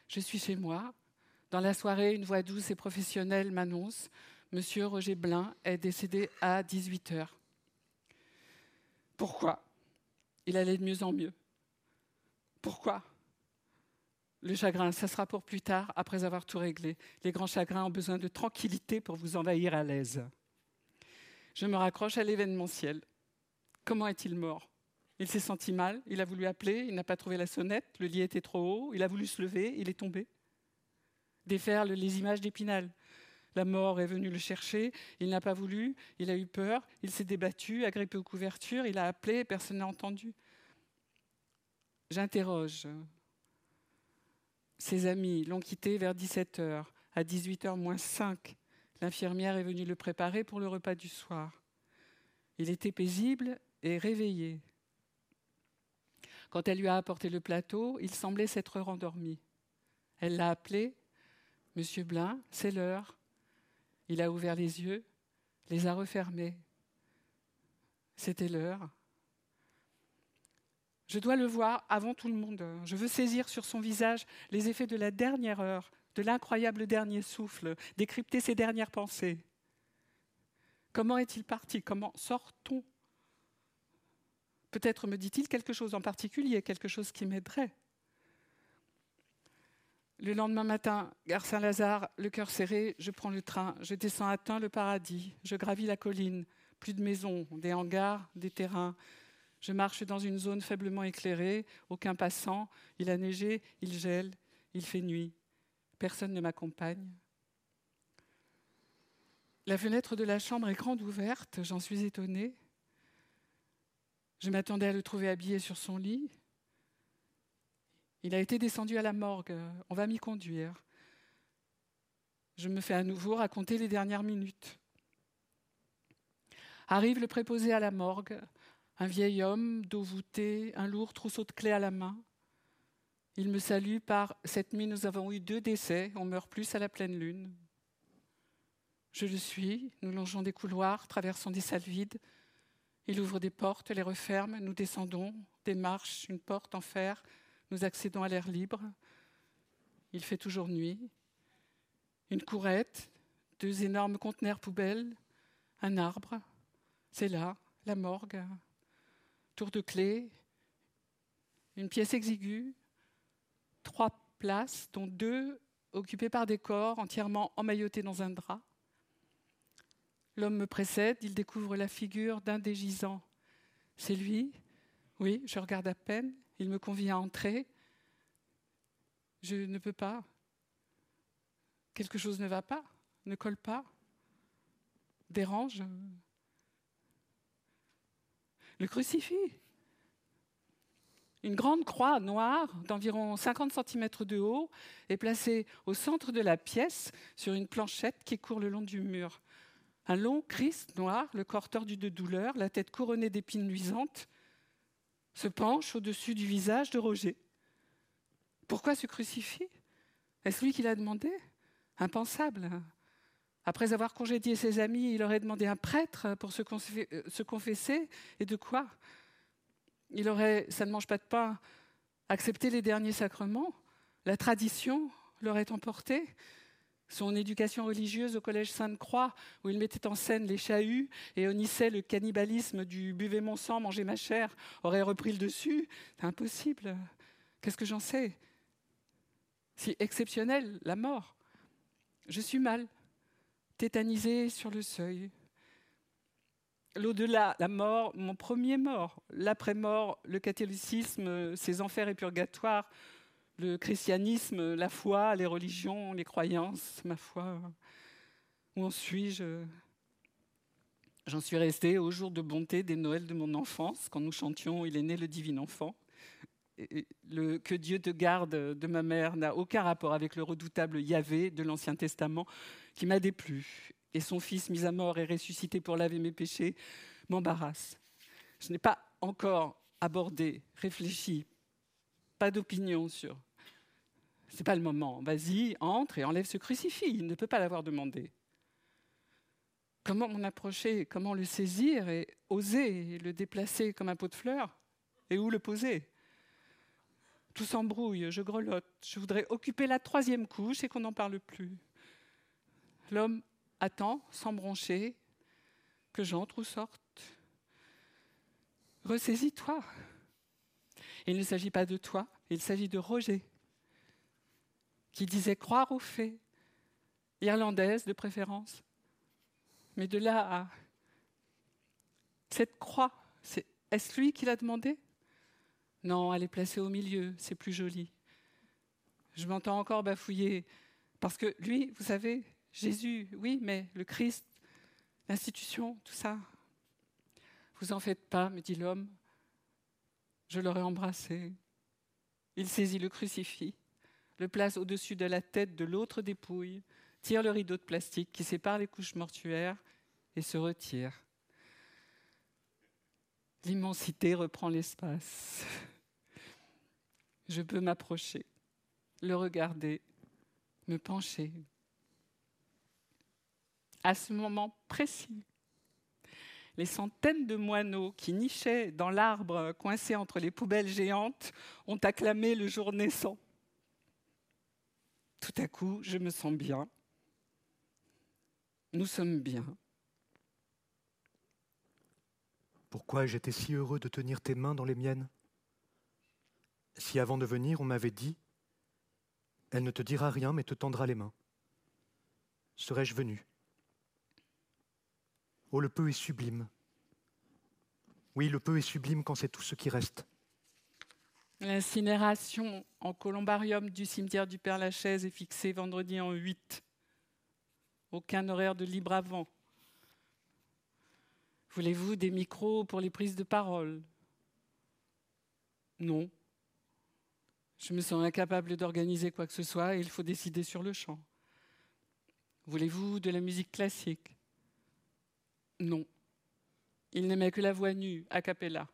Je suis chez moi. Dans la soirée, une voix douce et professionnelle m'annonce Monsieur Roger Blin est décédé à 18 h Pourquoi? Il allait de mieux en mieux. Pourquoi? Le chagrin, ça sera pour plus tard, après avoir tout réglé. Les grands chagrins ont besoin de tranquillité pour vous envahir à l'aise. Je me raccroche à l'événementiel. Comment est-il mort? Il s'est senti mal, il a voulu appeler, il n'a pas trouvé la sonnette, le lit était trop haut, il a voulu se lever, il est tombé. Défaire les images d'Épinal. La mort est venue le chercher, il n'a pas voulu, il a eu peur, il s'est débattu, agrippé aux couvertures, il a appelé, personne n'a entendu. J'interroge. Ses amis l'ont quitté vers 17 h À 18 h moins 5, l'infirmière est venue le préparer pour le repas du soir. Il était paisible et réveillé. Quand elle lui a apporté le plateau, il semblait s'être rendormi. Elle l'a appelé Monsieur Blin, c'est l'heure. Il a ouvert les yeux, les a refermés. C'était l'heure. Je dois le voir avant tout le monde. Je veux saisir sur son visage les effets de la dernière heure, de l'incroyable dernier souffle, décrypter ses dernières pensées. Comment est-il parti? Comment sort-on? Peut-être me dit-il quelque chose en particulier, quelque chose qui m'aiderait. Le lendemain matin, gare Saint-Lazare, le cœur serré, je prends le train, je descends Tain, le paradis, je gravis la colline, plus de maisons, des hangars, des terrains. Je marche dans une zone faiblement éclairée, aucun passant, il a neigé, il gèle, il fait nuit. Personne ne m'accompagne. La fenêtre de la chambre est grande ouverte, j'en suis étonnée. Je m'attendais à le trouver habillé sur son lit, il a été descendu à la morgue. On va m'y conduire. Je me fais à nouveau raconter les dernières minutes. Arrive le préposé à la morgue, un vieil homme, dos voûté, un lourd trousseau de clés à la main. Il me salue par Cette nuit, nous avons eu deux décès, on meurt plus à la pleine lune. Je le suis, nous longeons des couloirs, traversons des salles vides. Il ouvre des portes, les referme, nous descendons, des marches, une porte en fer, nous accédons à l'air libre. Il fait toujours nuit. Une courette, deux énormes conteneurs poubelles, un arbre. C'est là, la morgue. Tour de clé, une pièce exiguë, trois places, dont deux occupées par des corps entièrement emmaillotés dans un drap. L'homme me précède, il découvre la figure d'un des gisants. C'est lui? Oui, je regarde à peine. Il me convie à entrer. Je ne peux pas. Quelque chose ne va pas, ne colle pas, dérange. Le crucifix. Une grande croix noire d'environ 50 cm de haut est placée au centre de la pièce sur une planchette qui court le long du mur. Un long Christ noir, le corps tordu de douleur, la tête couronnée d'épines luisantes, se penche au-dessus du visage de Roger. Pourquoi se crucifier? Est-ce lui qui l'a demandé? Impensable. Après avoir congédié ses amis, il aurait demandé un prêtre pour se, se confesser. Et de quoi? Il aurait, ça ne mange pas de pain, accepté les derniers sacrements. La tradition l'aurait emporté. Son éducation religieuse au collège Sainte-Croix, où il mettait en scène les chahuts et honnissait le cannibalisme du buvez mon sang, mangez ma chair, aurait repris le dessus. C'est impossible. Qu'est-ce que j'en sais? Si exceptionnel, la mort. Je suis mal, tétanisé sur le seuil. L'au-delà, la mort, mon premier mort, l'après-mort, le catholicisme, ses enfers et purgatoires, le christianisme, la foi, les religions, les croyances, ma foi. Où en suis-je? J'en suis resté au jour de bonté des Noëls de mon enfance, quand nous chantions Il est né le divin enfant. le que Dieu te garde de ma mère n'a aucun rapport avec le redoutable Yahvé de l'Ancien Testament qui m'a déplu. et son fils mis à mort et ressuscité pour laver mes péchés m'embarrasse. Je n'ai pas encore abordé, réfléchi, d'opinion sur. C'est pas le moment. Vas-y, entre et enlève ce crucifix. Il ne peut pas l'avoir demandé. Comment m'en approcher? Comment le saisir et oser le déplacer comme un pot de fleurs? Et où le poser? Tout s'embrouille, je grelotte. Je voudrais occuper la troisième couche et qu'on n'en parle plus. L'homme attend, sans broncher, que j'entre ou sorte. Ressaisis-toi. Il ne s'agit pas de toi, il s'agit de Roger, qui disait croire aux faits, irlandaise de préférence. Mais de là à cette croix, est-ce lui qui l'a demandé? Non, elle est placée au milieu, c'est plus joli. Je m'entends encore bafouiller, parce que lui, vous savez, Jésus, oui, mais le Christ, l'institution, tout ça. Vous en faites pas, me dit l'homme. Je l'aurais embrassé. Il saisit le crucifix, le place au-dessus de la tête de l'autre dépouille, tire le rideau de plastique qui sépare les couches mortuaires et se retire. L'immensité reprend l'espace. Je peux m'approcher, le regarder, me pencher, à ce moment précis, les centaines de moineaux qui nichaient dans l'arbre coincé entre les poubelles géantes ont acclamé le jour naissant. Tout à coup, je me sens bien. Nous sommes bien. Pourquoi j'étais si heureux de tenir tes mains dans les miennes? Si avant de venir, on m'avait dit Elle ne te dira rien, mais te tendra les mains. Serais-je venu? Oh, le peu est sublime. Oui, le peu est sublime quand c'est tout ce qui reste. L'incinération en columbarium du cimetière du Père-Lachaise est fixée vendredi en 8. Aucun horaire de libre avant. Voulez-vous des micros pour les prises de parole? Non. Je me sens incapable d'organiser quoi que ce soit et il faut décider sur le champ. Voulez-vous de la musique classique? Non. Il n'aimait que la voix nue, a cappella.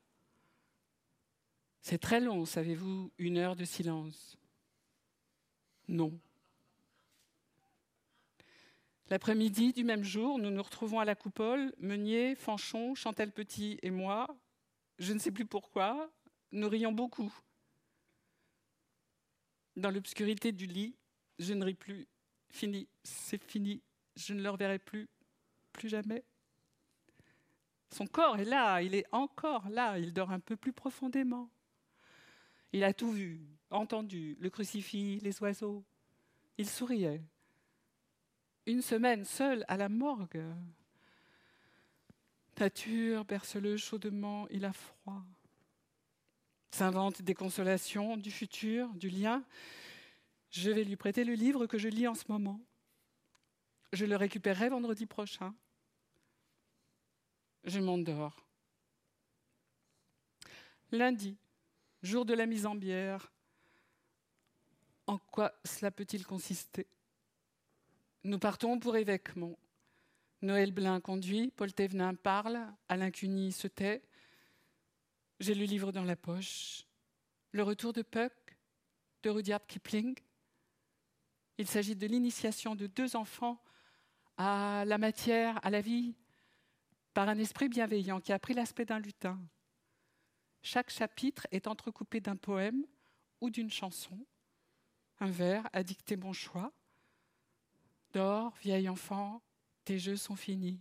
C'est très long, savez-vous, une heure de silence. Non. L'après-midi du même jour, nous nous retrouvons à la coupole, Meunier, Fanchon, Chantal Petit et moi. Je ne sais plus pourquoi, nous rions beaucoup. Dans l'obscurité du lit, je ne ris plus. Fini, c'est fini, je ne le reverrai plus, plus jamais. Son corps est là, il est encore là, il dort un peu plus profondément. Il a tout vu, entendu, le crucifix, les oiseaux. Il souriait. Une semaine seul à la morgue. Nature berce-le chaudement, il a froid. S'invente des consolations, du futur, du lien. Je vais lui prêter le livre que je lis en ce moment. Je le récupérerai vendredi prochain je m'endors. Lundi, jour de la mise en bière. En quoi cela peut-il consister? Nous partons pour Évêquemont. Noël Blin conduit, Paul Thévenin parle, Alain Cuny se tait. J'ai le livre dans la poche. Le retour de Puck, de Rudyard Kipling. Il s'agit de l'initiation de deux enfants à la matière, à la vie, par un esprit bienveillant qui a pris l'aspect d'un lutin. Chaque chapitre est entrecoupé d'un poème ou d'une chanson. Un vers a dicté mon choix. Dors, vieil enfant, tes jeux sont finis.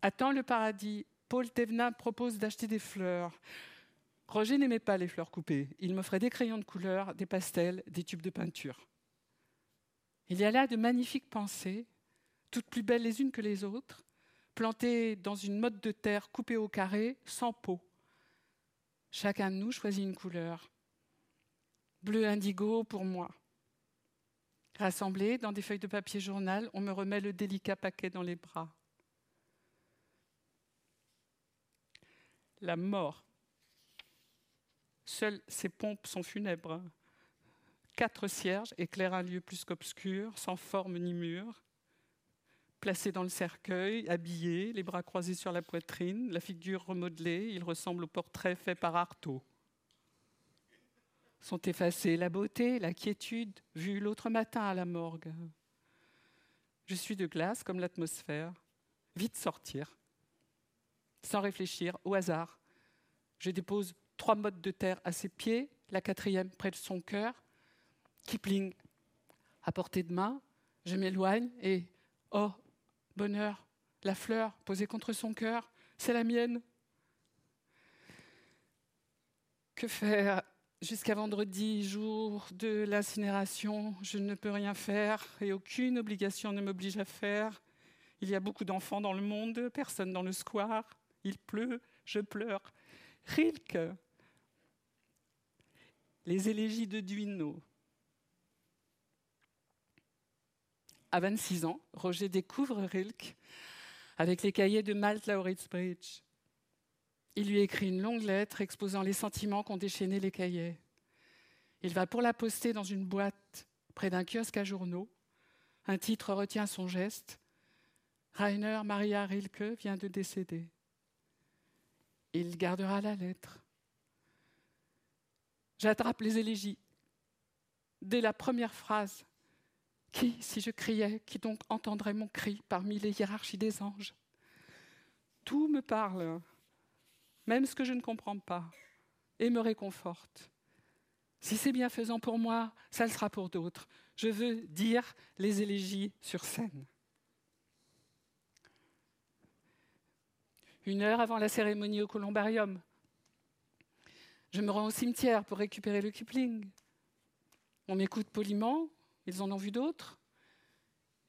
Attends le paradis. Paul Thévenin propose d'acheter des fleurs. Roger n'aimait pas les fleurs coupées. Il m'offrait des crayons de couleur, des pastels, des tubes de peinture. Il y a là de magnifiques pensées toutes plus belles les unes que les autres, plantées dans une motte de terre coupée au carré, sans peau. Chacun de nous choisit une couleur. Bleu indigo pour moi. Rassemblés dans des feuilles de papier journal, on me remet le délicat paquet dans les bras. La mort. Seules ces pompes sont funèbres. Quatre cierges éclairent un lieu plus qu'obscur, sans forme ni mur. Placé dans le cercueil, habillé, les bras croisés sur la poitrine, la figure remodelée, il ressemble au portrait fait par Artaud. Sont effacées la beauté, la quiétude, vue l'autre matin à la morgue. Je suis de glace comme l'atmosphère. Vite sortir. Sans réfléchir, au hasard. Je dépose trois mottes de terre à ses pieds, la quatrième près de son cœur. Kipling à portée de main. Je m'éloigne et, oh, bonheur, la fleur posée contre son cœur, c'est la mienne. Que faire Jusqu'à vendredi, jour de l'incinération, je ne peux rien faire et aucune obligation ne m'oblige à faire. Il y a beaucoup d'enfants dans le monde, personne dans le square. Il pleut, je pleure. Rilke. Les élégies de Duino. À 26 ans, Roger découvre Rilke avec les cahiers de Malte Bridge. Il lui écrit une longue lettre exposant les sentiments qu'ont déchaîné les cahiers. Il va pour la poster dans une boîte près d'un kiosque à journaux. Un titre retient son geste. Rainer Maria Rilke vient de décéder. Il gardera la lettre. J'attrape les élégies. Dès la première phrase, qui, si je criais, qui donc entendrait mon cri parmi les hiérarchies des anges? Tout me parle même ce que je ne comprends pas, et me réconforte. Si c'est bienfaisant pour moi, ça le sera pour d'autres. Je veux dire les élégies sur scène. Une heure avant la cérémonie au columbarium, je me rends au cimetière pour récupérer le Kipling. On m'écoute poliment, ils en ont vu d'autres,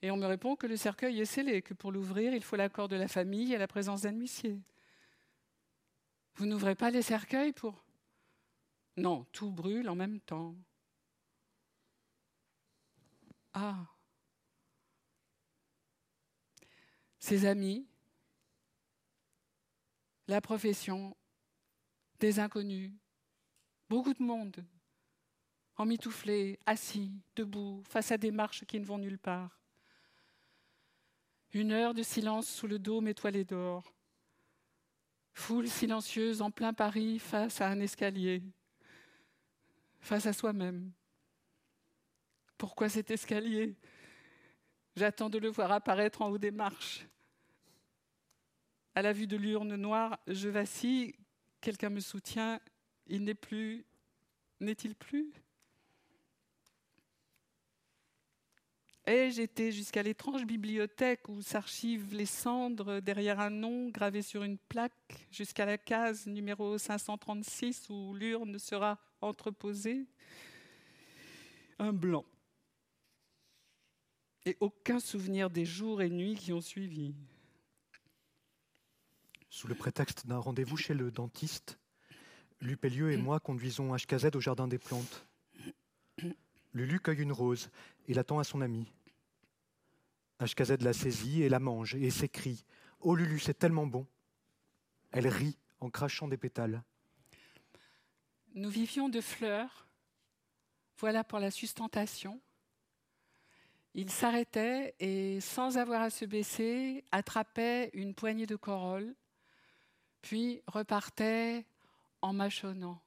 et on me répond que le cercueil est scellé, que pour l'ouvrir, il faut l'accord de la famille et la présence d'un huissier. Vous n'ouvrez pas les cercueils pour... Non, tout brûle en même temps. Ah. Ses amis, la profession, des inconnus, beaucoup de monde, emmitouflés, assis, debout, face à des marches qui ne vont nulle part. Une heure de silence sous le dôme étoilé d'or. Foule silencieuse en plein Paris face à un escalier, face à soi-même. Pourquoi cet escalier? J'attends de le voir apparaître en haut des marches. À la vue de l'urne noire, je vacille, quelqu'un me soutient, il n'est plus, n'est-il plus? Ai-je été jusqu'à l'étrange bibliothèque où s'archivent les cendres derrière un nom gravé sur une plaque, jusqu'à la case numéro 536 où l'urne sera entreposée? Un blanc. Et aucun souvenir des jours et nuits qui ont suivi. Sous le prétexte d'un rendez-vous chez le dentiste, Lupélieu et moi conduisons HKZ au Jardin des Plantes. Lulu cueille une rose et l'attend à son ami. HKZ la saisit et la mange et s'écrie Oh Lulu, c'est tellement bon Elle rit en crachant des pétales. Nous vivions de fleurs, voilà pour la sustentation. Il s'arrêtait et, sans avoir à se baisser, attrapait une poignée de corolles, puis repartait en mâchonnant.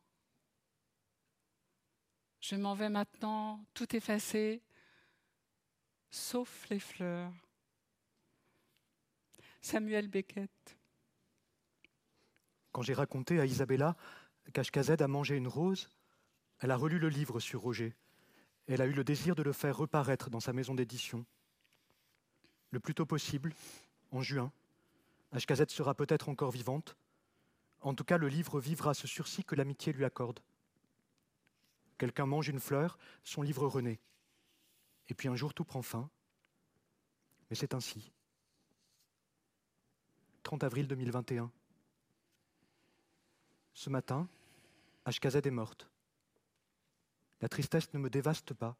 Je m'en vais maintenant tout effacé, sauf les fleurs. Samuel Beckett. Quand j'ai raconté à Isabella qu'HKZ a mangé une rose, elle a relu le livre sur Roger. Elle a eu le désir de le faire reparaître dans sa maison d'édition. Le plus tôt possible, en juin, HKZ sera peut-être encore vivante. En tout cas, le livre vivra ce sursis que l'amitié lui accorde. Quelqu'un mange une fleur, son livre renaît. Et puis un jour tout prend fin. Mais c'est ainsi. 30 avril 2021. Ce matin, HKZ est morte. La tristesse ne me dévaste pas.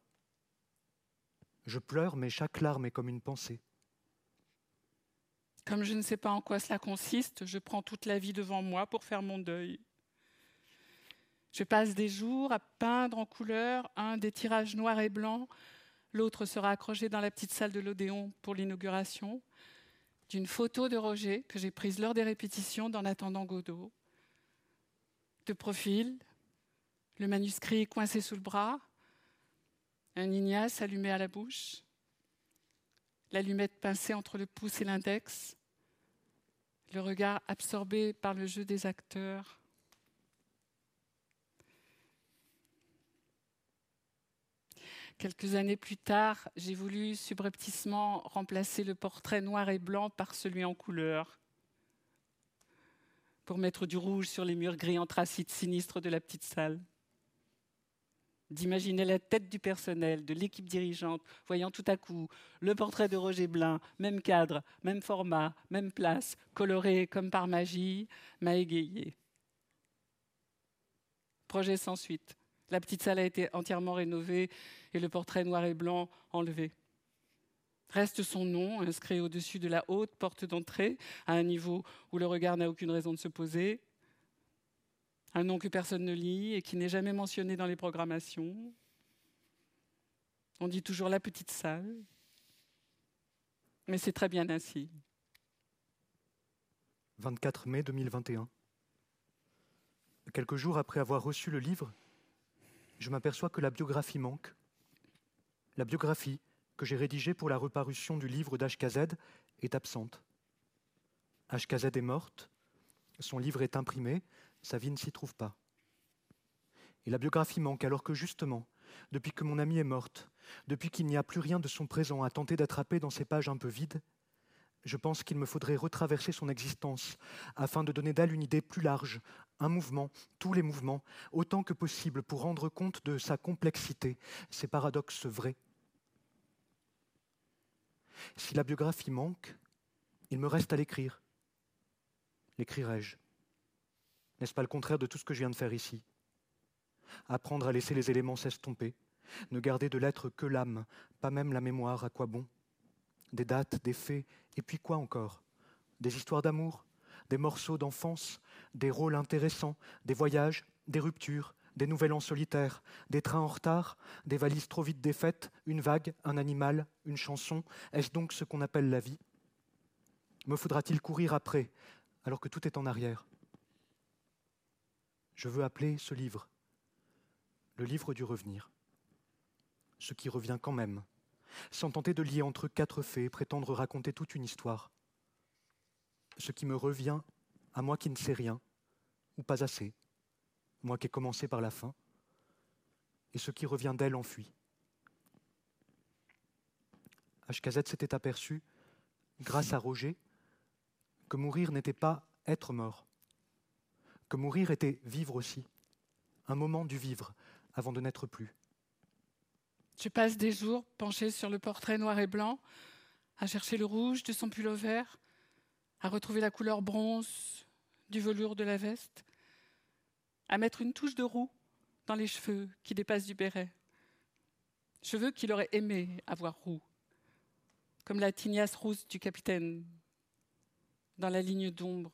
Je pleure, mais chaque larme est comme une pensée. Comme je ne sais pas en quoi cela consiste, je prends toute la vie devant moi pour faire mon deuil. Je passe des jours à peindre en couleur un des tirages noirs et blancs. L'autre sera accroché dans la petite salle de l'Odéon pour l'inauguration d'une photo de Roger que j'ai prise lors des répétitions d'En attendant Godot. De profil, le manuscrit coincé sous le bras, un ignace allumé à la bouche, l'allumette pincée entre le pouce et l'index, le regard absorbé par le jeu des acteurs. Quelques années plus tard, j'ai voulu subrepticement remplacer le portrait noir et blanc par celui en couleur, pour mettre du rouge sur les murs gris anthracite sinistres de la petite salle d'imaginer la tête du personnel, de l'équipe dirigeante, voyant tout à coup le portrait de Roger Blin, même cadre, même format, même place, coloré comme par magie, m'a égayé. Projet sans suite. La petite salle a été entièrement rénovée et le portrait noir et blanc enlevé. Reste son nom, inscrit au-dessus de la haute porte d'entrée, à un niveau où le regard n'a aucune raison de se poser, un nom que personne ne lit et qui n'est jamais mentionné dans les programmations. On dit toujours la petite salle, mais c'est très bien ainsi. 24 mai 2021. Quelques jours après avoir reçu le livre, je m'aperçois que la biographie manque. La biographie que j'ai rédigée pour la reparution du livre d'HKZ est absente. HKZ est morte, son livre est imprimé, sa vie ne s'y trouve pas. Et la biographie manque alors que justement, depuis que mon amie est morte, depuis qu'il n'y a plus rien de son présent à tenter d'attraper dans ces pages un peu vides, je pense qu'il me faudrait retraverser son existence afin de donner d'elle une idée plus large, un mouvement, tous les mouvements, autant que possible pour rendre compte de sa complexité, ses paradoxes vrais. Si la biographie manque, il me reste à l'écrire. L'écrirai-je? N'est-ce pas le contraire de tout ce que je viens de faire ici? Apprendre à laisser les éléments s'estomper, ne garder de l'être que l'âme, pas même la mémoire, à quoi bon? Des dates, des faits, et puis quoi encore? Des histoires d'amour, des morceaux d'enfance, des rôles intéressants, des voyages, des ruptures, des nouvelles en solitaire, des trains en retard, des valises trop vite défaites, une vague, un animal, une chanson. Est-ce donc ce qu'on appelle la vie? Me faudra-t-il courir après, alors que tout est en arrière? Je veux appeler ce livre le livre du revenir, ce qui revient quand même, sans tenter de lier entre quatre faits et prétendre raconter toute une histoire, ce qui me revient à moi qui ne sais rien, ou pas assez, moi qui ai commencé par la fin, et ce qui revient d'elle enfui. HKZ s'était aperçu, grâce à Roger, que mourir n'était pas être mort, que mourir était vivre aussi, un moment du vivre avant de n'être plus. Je passe des jours penchée sur le portrait noir et blanc, à chercher le rouge de son pull vert, à retrouver la couleur bronze du velours de la veste, à mettre une touche de roux dans les cheveux qui dépassent du béret. Cheveux qu'il aurait aimé avoir roux, comme la tignasse rousse du capitaine dans la ligne d'ombre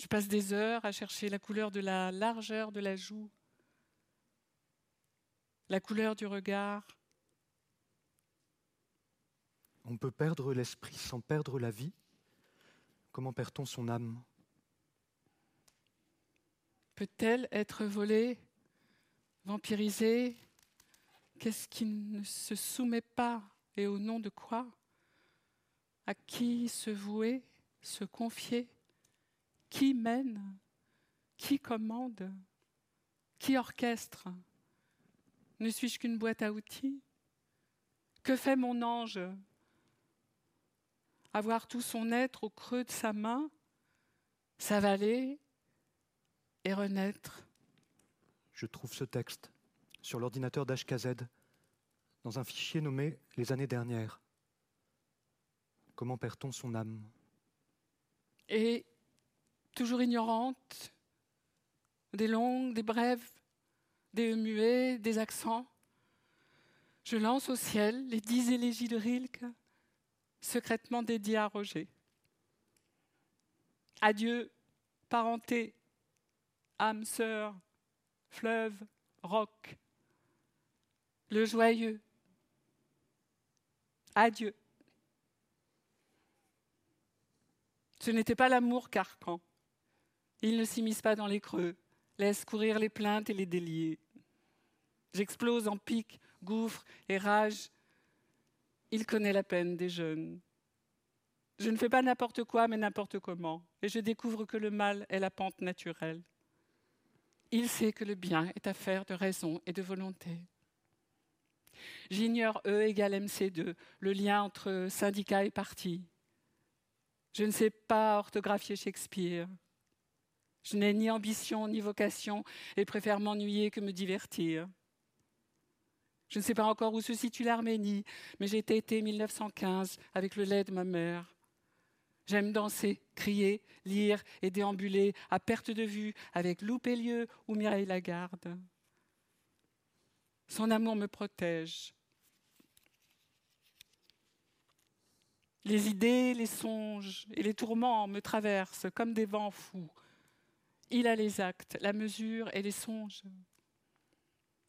je passe des heures à chercher la couleur de la largeur de la joue, la couleur du regard. On peut perdre l'esprit sans perdre la vie. Comment perd-on son âme? Peut-elle être volée, vampirisée? Qu'est-ce qui ne se soumet pas et au nom de quoi? À qui se vouer, se confier? Qui mène? Qui commande? Qui orchestre? Ne suis-je qu'une boîte à outils? Que fait mon ange? Avoir tout son être au creux de sa main, s'avaler et renaître. Je trouve ce texte sur l'ordinateur d'HKZ dans un fichier nommé Les années dernières. Comment perd-on son âme? Et toujours ignorante, des longues, des brèves, des muets, des accents. Je lance au ciel les dix élégies de Rilke, secrètement dédiées à Roger. Adieu, parenté. âme sœur, fleuve, roc. Le joyeux. Adieu. Ce n'était pas l'amour carcan. Il ne s'immisce pas dans les creux, laisse courir les plaintes et les déliés. J'explose en pic, gouffre et rage. Il connaît la peine des jeunes. Je ne fais pas n'importe quoi, mais n'importe comment, et je découvre que le mal est la pente naturelle. Il sait que le bien est affaire de raison et de volonté. J'ignore E égale MC2, le lien entre syndicat et parti. Je ne sais pas orthographier Shakespeare. Je n'ai ni ambition ni vocation et préfère m'ennuyer que me divertir. Je ne sais pas encore où se situe l'Arménie, mais j'ai été 1915 avec le lait de ma mère. J'aime danser, crier, lire et déambuler à perte de vue avec Lou Pellieu ou Mireille Lagarde. Son amour me protège. Les idées, les songes et les tourments me traversent comme des vents fous. Il a les actes, la mesure et les songes.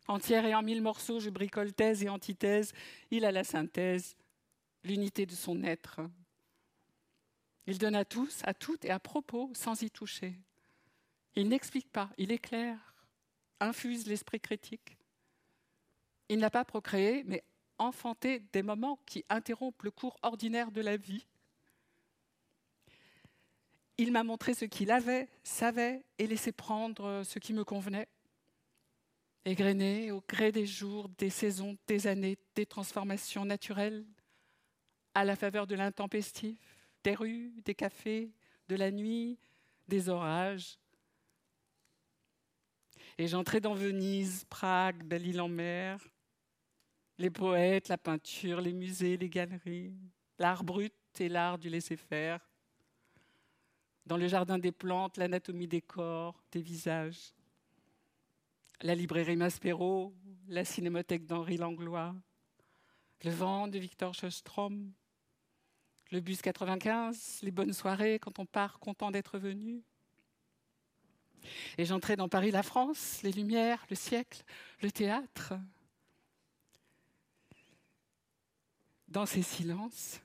Entière et en mille morceaux, je bricole thèse et antithèse. Il a la synthèse, l'unité de son être. Il donne à tous, à toutes et à propos, sans y toucher. Il n'explique pas, il éclaire, infuse l'esprit critique. Il n'a pas procréé, mais enfanté des moments qui interrompent le cours ordinaire de la vie. Il m'a montré ce qu'il avait, savait et laissé prendre ce qui me convenait. Égrené au gré des jours, des saisons, des années, des transformations naturelles, à la faveur de l'intempestif, des rues, des cafés, de la nuit, des orages. Et j'entrais dans Venise, Prague, Belle-Île-en-Mer, les poètes, la peinture, les musées, les galeries, l'art brut et l'art du laisser-faire. Dans le jardin des plantes, l'anatomie des corps, des visages. La librairie Maspero, la cinémathèque d'Henri Langlois, le vent de Victor Sjöström, le bus 95, les bonnes soirées quand on part content d'être venu. Et j'entrais dans Paris, la France, les lumières, le siècle, le théâtre. Dans ces silences,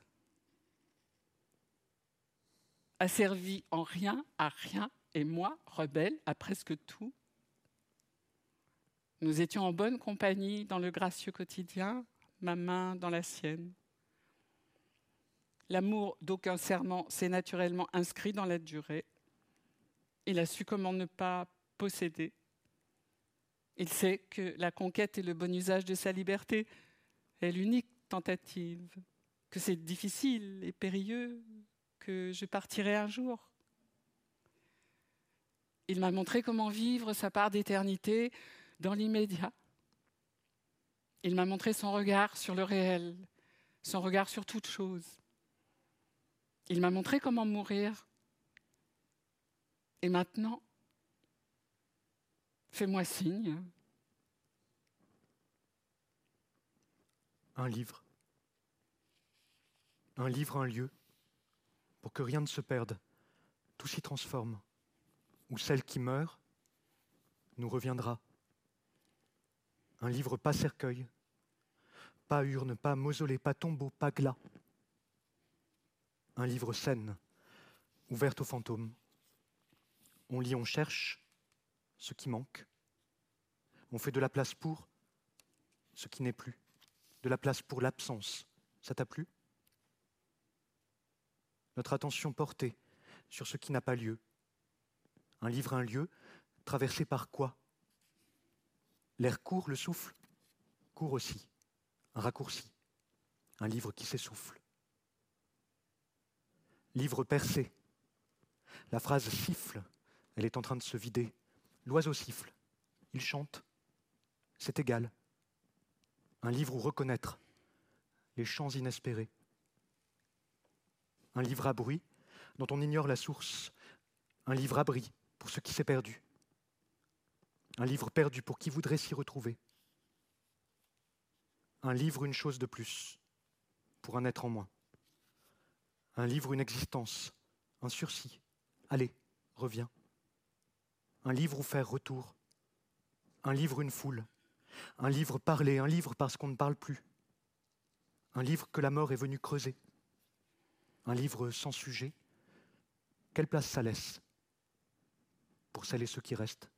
asservi en rien à rien, et moi, rebelle à presque tout. Nous étions en bonne compagnie dans le gracieux quotidien, ma main dans la sienne. L'amour d'aucun serment s'est naturellement inscrit dans la durée. Il a su comment ne pas posséder. Il sait que la conquête et le bon usage de sa liberté est l'unique tentative, que c'est difficile et périlleux, que je partirai un jour. Il m'a montré comment vivre sa part d'éternité dans l'immédiat. Il m'a montré son regard sur le réel, son regard sur toute chose. Il m'a montré comment mourir. Et maintenant, fais-moi signe. Un livre. Un livre, un lieu, pour que rien ne se perde, tout s'y transforme, où celle qui meurt nous reviendra. Un livre pas cercueil, pas urne, pas mausolée, pas tombeau, pas glas un livre saine, ouvert aux fantômes. On lit, on cherche ce qui manque. On fait de la place pour ce qui n'est plus, de la place pour l'absence. Ça t'a plu? Notre attention portée sur ce qui n'a pas lieu. Un livre, un lieu, traversé par quoi? L'air court, le souffle court aussi. Un raccourci. Un livre qui s'essouffle livre percé. La phrase siffle, elle est en train de se vider. L'oiseau siffle, il chante, c'est égal. Un livre où reconnaître les chants inespérés. Un livre à bruit dont on ignore la source. Un livre abri pour ce qui s'est perdu. Un livre perdu pour qui voudrait s'y retrouver. Un livre, une chose de plus, pour un être en moins. Un livre, une existence, un sursis. Allez, reviens. un livre où faire retour, un livre une foule, un livre parlé, un livre parce qu'on ne parle plus, un livre que la mort est venue creuser, un livre sans sujet. Quelle place ça laisse pour celles et ceux qui restent